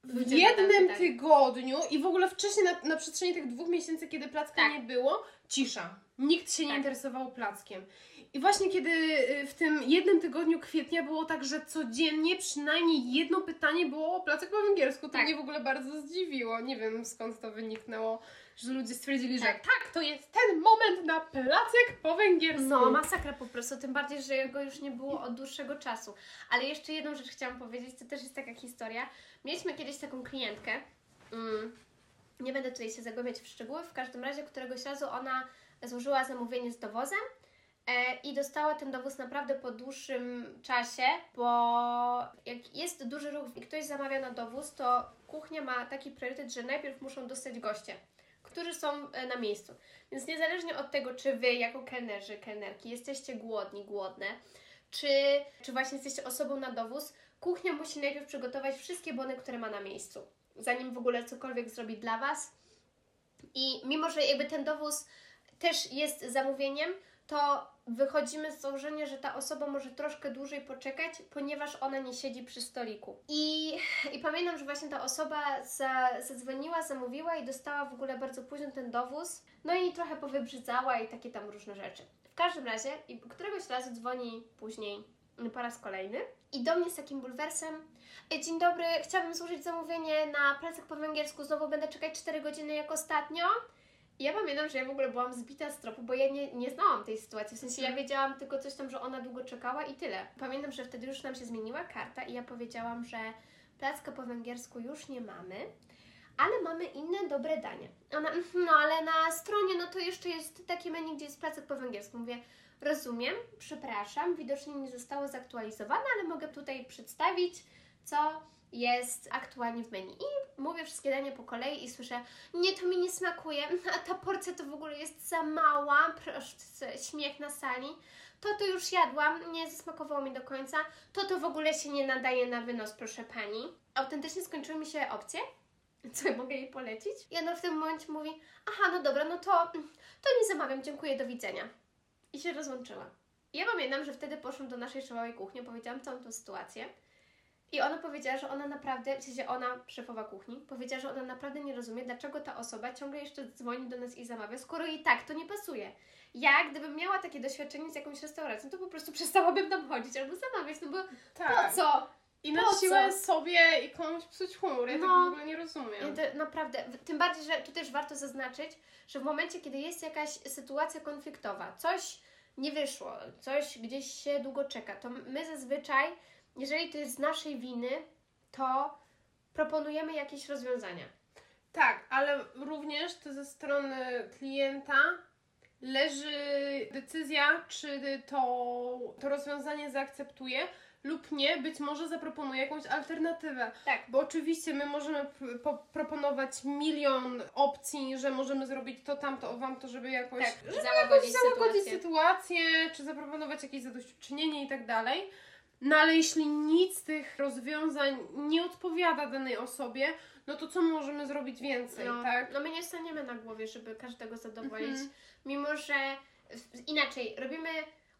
w jednym pytali. tygodniu i w ogóle wcześniej na, na przestrzeni tych dwóch miesięcy, kiedy placka Tak. nie było, cisza. Nikt się nie Tak. interesował plackiem. I właśnie kiedy y, w tym jednym tygodniu kwietnia było tak, że codziennie przynajmniej jedno pytanie było o placek po węgiersku, to Tak. mnie w ogóle bardzo zdziwiło. Nie wiem skąd to wyniknęło, że ludzie stwierdzili, że Tak. tak, to jest ten moment na placek po węgiersku. No, masakra po prostu, tym bardziej, że go już nie było od dłuższego czasu. Ale jeszcze jedną rzecz chciałam powiedzieć, to też jest taka historia. Mieliśmy kiedyś taką klientkę, mm, nie będę tutaj się zagłębiać w szczegóły, w każdym razie któregoś razu ona złożyła zamówienie z dowozem e, i dostała ten dowóz naprawdę po dłuższym czasie, bo jak jest duży ruch i ktoś zamawia na dowóz, to kuchnia ma taki priorytet, że najpierw muszą dostać goście, którzy są e, na miejscu. Więc niezależnie od tego, czy Wy jako kelnerzy, kelnerki jesteście głodni, głodne, czy, czy właśnie jesteście osobą na dowóz, kuchnia musi najpierw przygotować wszystkie bony, które ma na miejscu, zanim w ogóle cokolwiek zrobi dla Was. I mimo, że jakby ten dowóz też jest zamówieniem, to wychodzimy z założenia, że ta osoba może troszkę dłużej poczekać, ponieważ ona nie siedzi przy stoliku. I, i pamiętam, że właśnie ta osoba za, zadzwoniła, zamówiła i dostała w ogóle bardzo późno ten dowóz. No i trochę powybrzydzała i takie tam różne rzeczy. W każdym razie, któregoś razu dzwoni później po raz kolejny i do mnie z takim bulwersem "Ej, Dzień dobry, chciałabym złożyć zamówienie na placek po węgiersku, znowu będę czekać 4 godziny jak ostatnio. Ja pamiętam, że ja w ogóle byłam zbita z tropu, bo ja nie, nie znałam tej sytuacji. W sensie ja wiedziałam tylko coś tam, że ona długo czekała i tyle. Pamiętam, że wtedy już nam się zmieniła karta i ja powiedziałam, że placka po węgiersku już nie mamy, ale mamy inne dobre danie. Ona, "Mhm, no ale na stronie, no to jeszcze jest takie menu, gdzie jest placek po węgiersku. Mówię, rozumiem, przepraszam, widocznie nie zostało zaktualizowane, ale mogę tutaj przedstawić, co jest aktualnie w menu. I mówię wszystkie dania po kolei i słyszę, nie, to mi nie smakuje, (laughs) a ta porcja to w ogóle jest za mała, proszę, śmiech na sali. To to już jadłam, nie zasmakowało mi do końca, to to w ogóle się nie nadaje na wynos, proszę Pani. Autentycznie skończyły mi się opcje, co mogę jej polecić. I ona w tym momencie mówi, aha, no dobra, no to, to nie zamawiam, dziękuję, do widzenia. I się rozłączyła. Ja pamiętam, że wtedy poszłam do naszej szefowej kuchni, powiedziałam całą tą sytuację. I ona powiedziała, że ona naprawdę, w sensie ona, szefowa kuchni, powiedziała, że ona naprawdę nie rozumie, dlaczego ta osoba ciągle jeszcze dzwoni do nas i zamawia, skoro jej tak to nie pasuje. Ja, gdybym miała takie doświadczenie z jakąś restauracją, to po prostu (laughs) przestałabym tam chodzić albo zamawiać, no bo Tak. po co? I na siłę sobie i komuś psuć humor. Ja No. tego w ogóle nie rozumiem. Naprawdę, tym bardziej, że tu też warto zaznaczyć, że w momencie, kiedy jest jakaś sytuacja konfliktowa, coś nie wyszło, coś gdzieś się długo czeka, to my zazwyczaj, jeżeli to jest z naszej winy, to proponujemy jakieś rozwiązania. Tak, ale również to ze strony klienta leży decyzja, czy to, to rozwiązanie zaakceptuje lub nie, być może zaproponuje jakąś alternatywę. Tak. Bo oczywiście my możemy proponować milion opcji, że możemy zrobić to, tamto, o wam to, żeby jakoś Tak, żeby załagodzić jakoś załagodzić sytuację. sytuację, czy zaproponować jakieś zadośćuczynienie i tak dalej. No ale jeśli nic z tych rozwiązań nie odpowiada danej osobie, no to co możemy zrobić więcej, No, tak? no my nie staniemy na głowie, żeby każdego zadowolić, Mhm. mimo że inaczej, robimy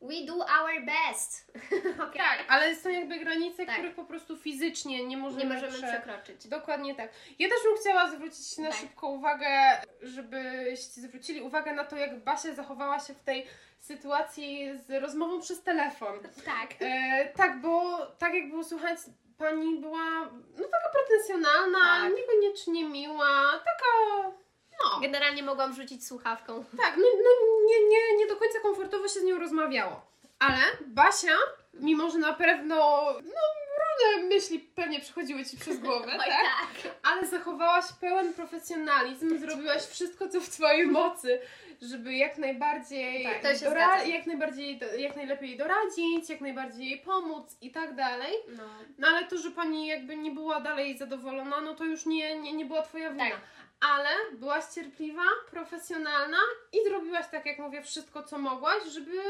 we do our best. (laughs) okay? Tak, ale są jakby granice, Tak. których po prostu fizycznie nie możemy, Nie możemy prze- przekroczyć. Dokładnie tak. Ja też bym chciała zwrócić na Tak. szybko uwagę, żebyście zwrócili uwagę na to, jak Basia zachowała się w tej sytuacji z rozmową przez telefon. Tak. E, tak, bo tak jak było słychać, pani była no taka pretensjonalna, Tak. niekoniecznie miła, taka no, Generalnie mogłam rzucić słuchawką. tak, no, no nie, nie, nie do końca komfortowo się z nią rozmawiało. Ale Basia, mimo że na pewno no, różne myśli pewnie przechodziły ci przez głowę, (laughs) Oj, tak? tak. Ale zachowałaś pełen profesjonalizm, zrobiłaś wszystko, co w twojej mocy, żeby jak najbardziej, Tak, dora- jak najbardziej, jak najlepiej doradzić, jak najbardziej jej pomóc i tak dalej. No. No ale to, że pani jakby nie była dalej zadowolona, no to już nie, nie, nie była twoja wina. Tak. Ale byłaś cierpliwa, profesjonalna i zrobiłaś tak, jak mówię, wszystko, co mogłaś, żeby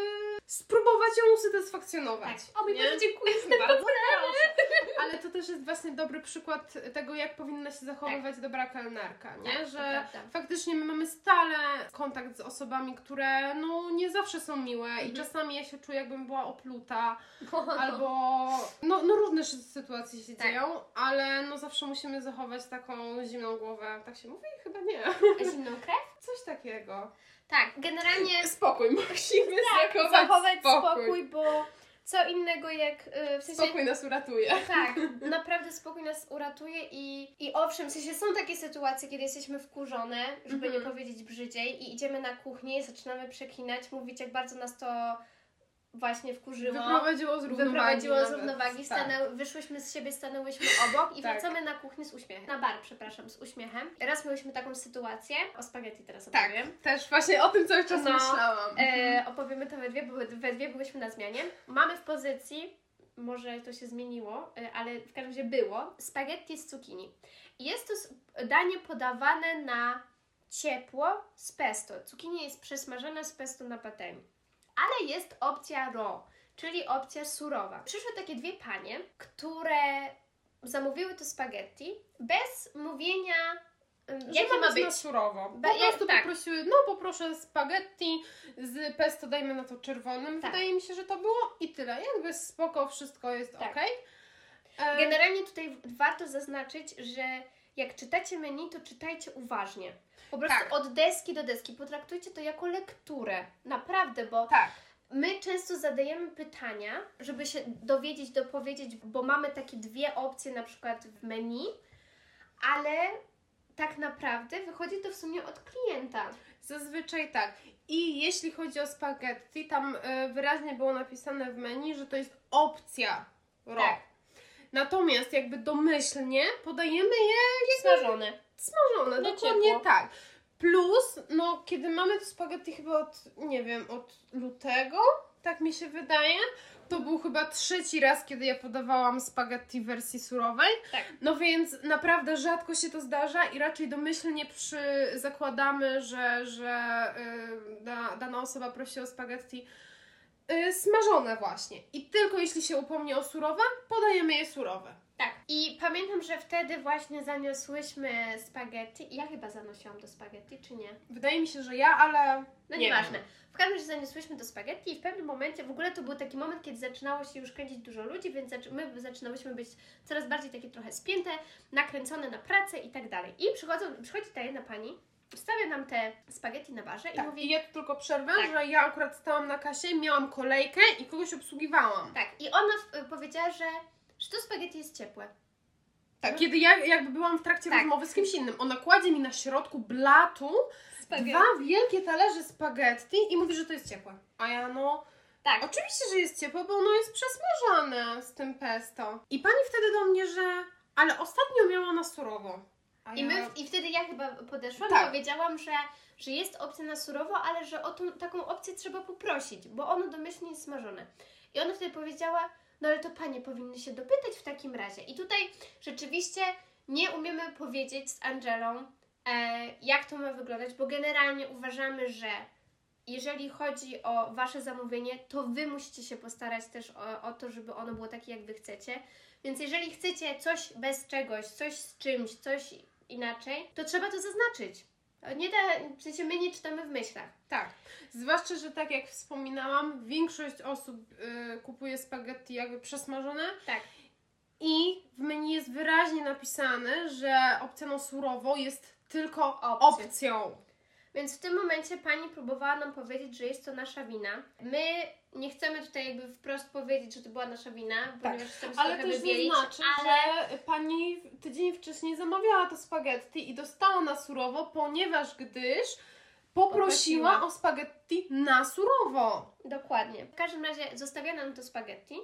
spróbować ją usatysfakcjonować. Tak. O nie? Boże, dziękuję. Bardzo proszę. Ale to też jest właśnie dobry przykład tego, jak powinna się zachowywać dobra kelnerka, nie? Tak, że faktycznie my mamy stale kontakt z osobami, które no nie zawsze są miłe i Mhm. czasami ja się czuję, jakbym była opluta (laughs) albo no, no różne sytuacje się Tak. dzieją, ale no zawsze musimy zachować taką zimną głowę. Tak się mówi? Chyba nie. Zimną krew? (laughs) Coś takiego. Tak, generalnie (laughs) Spokój, musimy zachować, zachować spokój. spokój. bo co innego jak y, w sensie Spokój nas uratuje. (laughs) Tak, naprawdę spokój nas uratuje i, i owszem, w sensie są takie sytuacje, kiedy jesteśmy wkurzone, żeby Mhm. nie powiedzieć brzydziej i idziemy na kuchnię i zaczynamy przeklinać, mówić jak bardzo nas to właśnie wkurzyło. Wyprowadziło z równowagi. Wyprowadziło z równowagi, Tak. stanę, wyszłyśmy z siebie, stanęłyśmy obok i Tak. wracamy na kuchnię z uśmiechem. Na bar, przepraszam, z uśmiechem. Raz miałyśmy taką sytuację, o spaghetti teraz Tak, opowiem. też właśnie o tym cały czas No, myślałam. E, opowiemy to we dwie, bo we dwie byłyśmy na zmianie. Mamy w pozycji, może to się zmieniło, e, ale w każdym razie było, spaghetti z cukinii. Jest to danie podawane na ciepło z pesto. Cukinia jest przesmażona z pesto na patelni. Ale jest opcja raw, czyli opcja surowa. Przyszły takie dwie panie, które zamówiły to spaghetti bez mówienia, jakie ma być na być. surowo. Po prostu tak. poprosiły, no poproszę spaghetti z pesto, dajmy na to czerwonym. Tak. Wydaje mi się, że to było i tyle. Jakby spoko, wszystko jest Tak. okej. E, Generalnie tutaj warto zaznaczyć, że jak czytacie menu, to czytajcie uważnie. Po prostu Tak. od deski do deski. Potraktujcie to jako lekturę. Naprawdę, bo Tak. my często zadajemy pytania, żeby się dowiedzieć, dopowiedzieć, bo mamy takie dwie opcje na przykład w menu, ale tak naprawdę wychodzi to w sumie od klienta. Zazwyczaj tak. I jeśli chodzi o spaghetti, tam e, wyraźnie było napisane w menu, że to jest opcja raw. Tak. Natomiast jakby domyślnie podajemy je Smażone. Smażone, Na dokładnie ciepło. tak. Plus, no kiedy mamy to spaghetti chyba od, nie wiem, od lutego, tak mi się wydaje, to był chyba trzeci raz, kiedy ja podawałam spaghetti w wersji surowej. Tak. No więc naprawdę rzadko się to zdarza i raczej domyślnie przy, zakładamy, że, że y, da, dana osoba prosi o spaghetti y, smażone właśnie. I tylko jeśli się upomni o surowe, podajemy je surowe. Tak. I pamiętam, że wtedy właśnie zaniosłyśmy spaghetti. Ja chyba zanosiłam do spaghetti, czy nie? Wydaje mi się, że ja, ale No Nie nieważne. W każdym razie zaniosłyśmy do spaghetti i w pewnym momencie, w ogóle to był taki moment, kiedy zaczynało się już kręcić dużo ludzi, więc my zaczynałyśmy być coraz bardziej takie trochę spięte, nakręcone na pracę i tak dalej. I przychodzą, przychodzi ta jedna pani, stawia nam te spaghetti na barze i Tak, mówi... i ja tu tylko przerwę, Tak. że ja akurat stałam na kasie, miałam kolejkę i kogoś obsługiwałam. Tak, i ona powiedziała, że, że to spaghetti jest ciepłe. Tak, kiedy ja jakby byłam w trakcie Tak. rozmowy z kimś innym, ona kładzie mi na środku blatu dwa wielkie talerze spaghetti i mówi, że to jest ciepłe. A ja no, Tak. oczywiście, że jest ciepłe, bo ono jest przesmażane z tym pesto. I pani wtedy do mnie, że ale ostatnio miała na surowo. A I, ja... my, I wtedy ja chyba podeszłam Tak. i powiedziałam, że, że jest opcja na surowo, ale że o tą, taką opcję trzeba poprosić, bo ono domyślnie jest smażone. I ona wtedy powiedziała, no ale to panie powinny się dopytać w takim razie. I tutaj rzeczywiście nie umiemy powiedzieć z Angelą, e, jak to ma wyglądać, bo generalnie uważamy, że jeżeli chodzi o Wasze zamówienie, to Wy musicie się postarać też o, o to, żeby ono było takie, jak Wy chcecie. Więc jeżeli chcecie coś bez czegoś, coś z czymś, coś inaczej, to trzeba to zaznaczyć. Nie da, w sensie my nie czytamy w myślach. Tak. Zwłaszcza, że tak jak wspominałam, większość osób y, kupuje spaghetti jakby przesmażone Tak. i w menu jest wyraźnie napisane, że opcja na surowo jest tylko Opcją. opcją. Więc w tym momencie pani próbowała nam powiedzieć, że jest to nasza wina. My nie chcemy tutaj jakby wprost powiedzieć, że to była nasza wina, ponieważ chcemy się Ale też wybielić, zaznaczę, ale że pani tydzień wcześniej zamawiała to spaghetti i dostała na surowo, ponieważ gdyż poprosiła, Poprosiła. o spaghetti na surowo. Dokładnie. W każdym razie zostawia nam to spaghetti.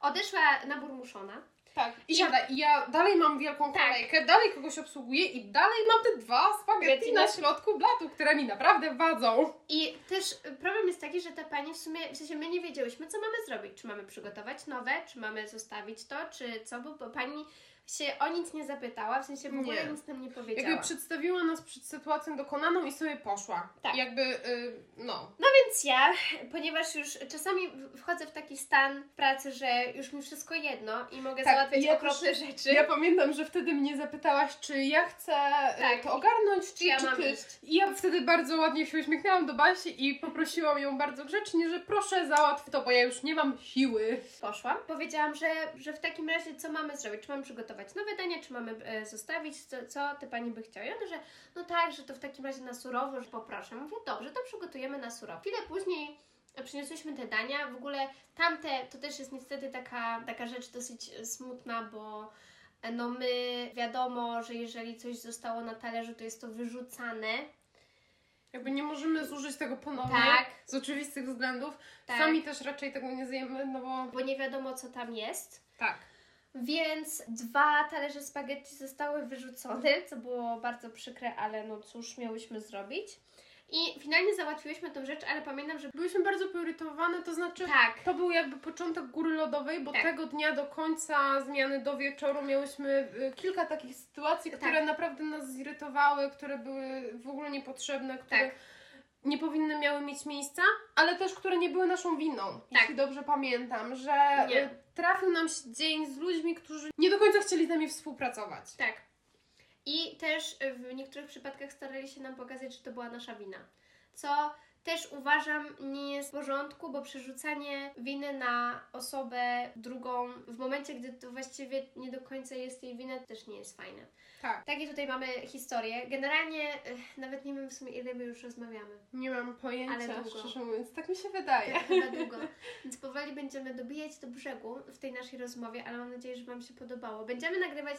odeszła na burmuszona. Tak. I siada. I ja dalej mam wielką Tak. kolejkę, dalej kogoś obsługuję i dalej mam te dwa spaghetti na środku blatu, które mi naprawdę wadzą. I też y, problem jest taki, że ta pani w sumie, w sensie my nie wiedziałyśmy, co mamy zrobić. Czy mamy przygotować nowe, czy mamy zostawić to, czy co, bo, bo pani się o nic nie zapytała, w sensie w ogóle Nie. nic nam nie powiedziała. Jakby przedstawiła nas przed sytuacją dokonaną i sobie poszła. Tak. Jakby, y, no. No więc ja, ponieważ już czasami wchodzę w taki stan pracy, że już mi wszystko jedno i mogę Tak, załatwiać ja okropne też- rzeczy. Ja pamiętam, że wtedy mnie zapytałaś, czy ja chcę y, Tak. to ogarnąć, czy, Czy ja czy mam ty. iść? I ja wtedy bardzo ładnie się uśmiechnęłam do Basi i poprosiłam ją bardzo grzecznie, że proszę załatw to, bo ja już nie mam siły. Poszłam. Powiedziałam, że, że w takim razie co mamy zrobić? Czy mamy przygotować nowe dania, czy mamy e, zostawić? Co, co ty pani by chciała? I ona, że no tak, że to w takim razie na surowo, że poproszę. Mówię, dobrze, to przygotujemy na surowo. Chwilę później przyniosłyśmy te dania. W ogóle tamte, to też jest niestety taka, taka rzecz dosyć e, smutna, bo e, no my wiadomo, że jeżeli coś zostało na talerzu, to jest to wyrzucane. Jakby nie możemy zużyć tego ponownie. Tak. Z oczywistych względów. Tak. Sami też raczej tego nie zjemy, no bo... Bo nie wiadomo, co tam jest. Tak. Więc dwa talerze spaghetti zostały wyrzucone, co było bardzo przykre, ale no cóż, miałyśmy zrobić. I finalnie załatwiłyśmy tą rzecz, ale pamiętam, że Byliśmy bardzo poirytowane, to znaczy tak, to był jakby początek góry lodowej, bo Tak. tego dnia do końca zmiany do wieczoru miałyśmy y, kilka takich sytuacji, Tak. które naprawdę nas zirytowały, które były w ogóle niepotrzebne, które Tak. nie powinny miały mieć miejsca, ale też które nie były naszą winą, Tak. jeśli dobrze pamiętam, że Nie. y, trafił nam się dzień z ludźmi, którzy nie do końca chcieli z nami współpracować. tak. I też w niektórych przypadkach starali się nam pokazać, że to była nasza wina. Co też uważam nie jest w porządku, bo przerzucanie winy na osobę drugą w momencie, gdy to właściwie nie do końca jest jej wina, też nie jest fajne. Tak. Takie tutaj mamy historię. Generalnie ech, nawet nie wiem w sumie ile my już rozmawiamy. Nie mam pojęcia, Ale długo. szczerze mówiąc, tak mi się wydaje. Tak, chyba długo. Więc powoli będziemy dobijać do brzegu w tej naszej rozmowie, ale mam nadzieję, że Wam się podobało. Będziemy nagrywać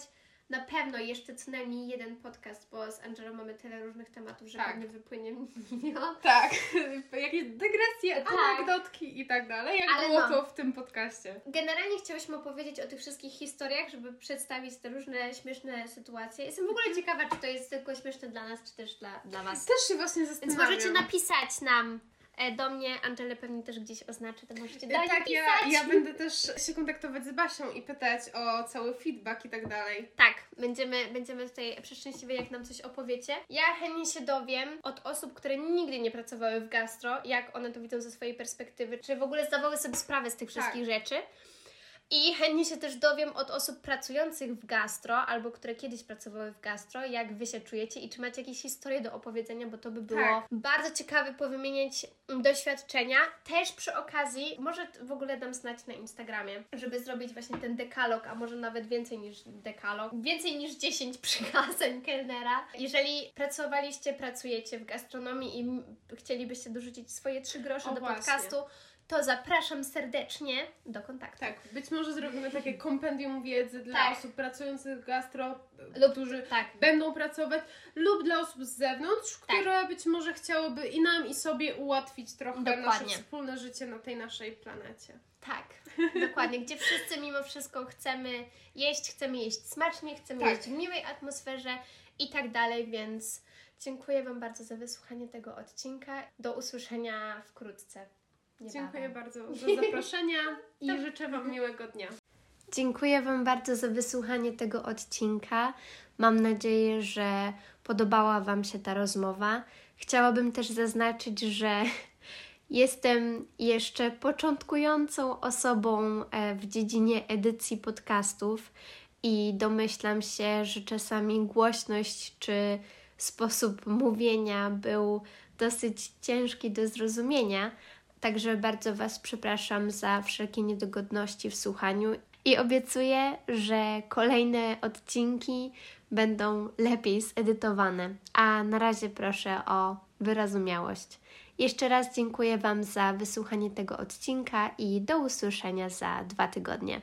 na pewno jeszcze co najmniej jeden podcast, bo z Angelą mamy tyle różnych tematów, że Tak. pewnie wypłynie milion. Tak, (laughs) jakieś dygresje, Tak. anegdotki i tak dalej, jak Ale było no. to w tym podcaście. Generalnie chciałyśmy opowiedzieć o tych wszystkich historiach, żeby przedstawić te różne śmieszne sytuacje. Jestem w ogóle ciekawa, czy to jest tylko śmieszne dla nas, czy też dla, dla Was. Też się właśnie Więc zastanawiam. możecie napisać nam do mnie, Angelę pewnie też gdzieś oznaczę, to możecie do niej Tak, ja, ja będę też się kontaktować z Basią i pytać o cały feedback i tak dalej. Tak, będziemy, będziemy tutaj przeszczęśliwi, jak nam coś opowiecie. Ja chętnie się dowiem od osób, które nigdy nie pracowały w gastro, jak one to widzą ze swojej perspektywy, czy w ogóle zdawały sobie sprawę z tych wszystkich rzeczy. I chętnie się też dowiem od osób pracujących w gastro, albo które kiedyś pracowały w gastro, jak Wy się czujecie i czy macie jakieś historie do opowiedzenia, bo to by było Tak. bardzo ciekawe powymieniać mm, doświadczenia. Też przy okazji, może w ogóle dam znać na Instagramie, żeby zrobić właśnie ten dekalog, a może nawet więcej niż dekalog, więcej niż 10 (laughs) przykazań kelnera. Jeżeli pracowaliście, pracujecie w gastronomii i chcielibyście dorzucić swoje trzy grosze O, do właśnie. To zapraszam serdecznie do kontaktu. Tak, być może zrobimy takie kompendium wiedzy dla Tak. osób pracujących w gastro, Lub- którzy Tak, będą pracować, lub dla osób z zewnątrz, Tak. które być może chciałyby i nam, i sobie ułatwić trochę nasze Dokładnie. wspólne życie na tej naszej planecie. tak, dokładnie. Gdzie wszyscy mimo wszystko chcemy jeść, chcemy jeść smacznie, chcemy Tak. jeść w miłej atmosferze i tak dalej, więc dziękuję Wam bardzo za wysłuchanie tego odcinka. Do usłyszenia wkrótce. Niebawem. Dziękuję bardzo (laughs) za zaproszenia i życzę Wam miłego dnia. Dziękuję Wam bardzo za wysłuchanie tego odcinka. Mam nadzieję, że podobała Wam się ta rozmowa. Chciałabym też zaznaczyć, że (laughs) jestem jeszcze początkującą osobą e, w dziedzinie edycji podcastów i domyślam się, że czasami głośność czy sposób mówienia był dosyć ciężki do zrozumienia. Także bardzo Was przepraszam za wszelkie niedogodności w słuchaniu i obiecuję, że kolejne odcinki będą lepiej zedytowane. A na razie proszę o wyrozumiałość. Jeszcze raz dziękuję Wam za wysłuchanie tego odcinka i do usłyszenia za dwa tygodnie.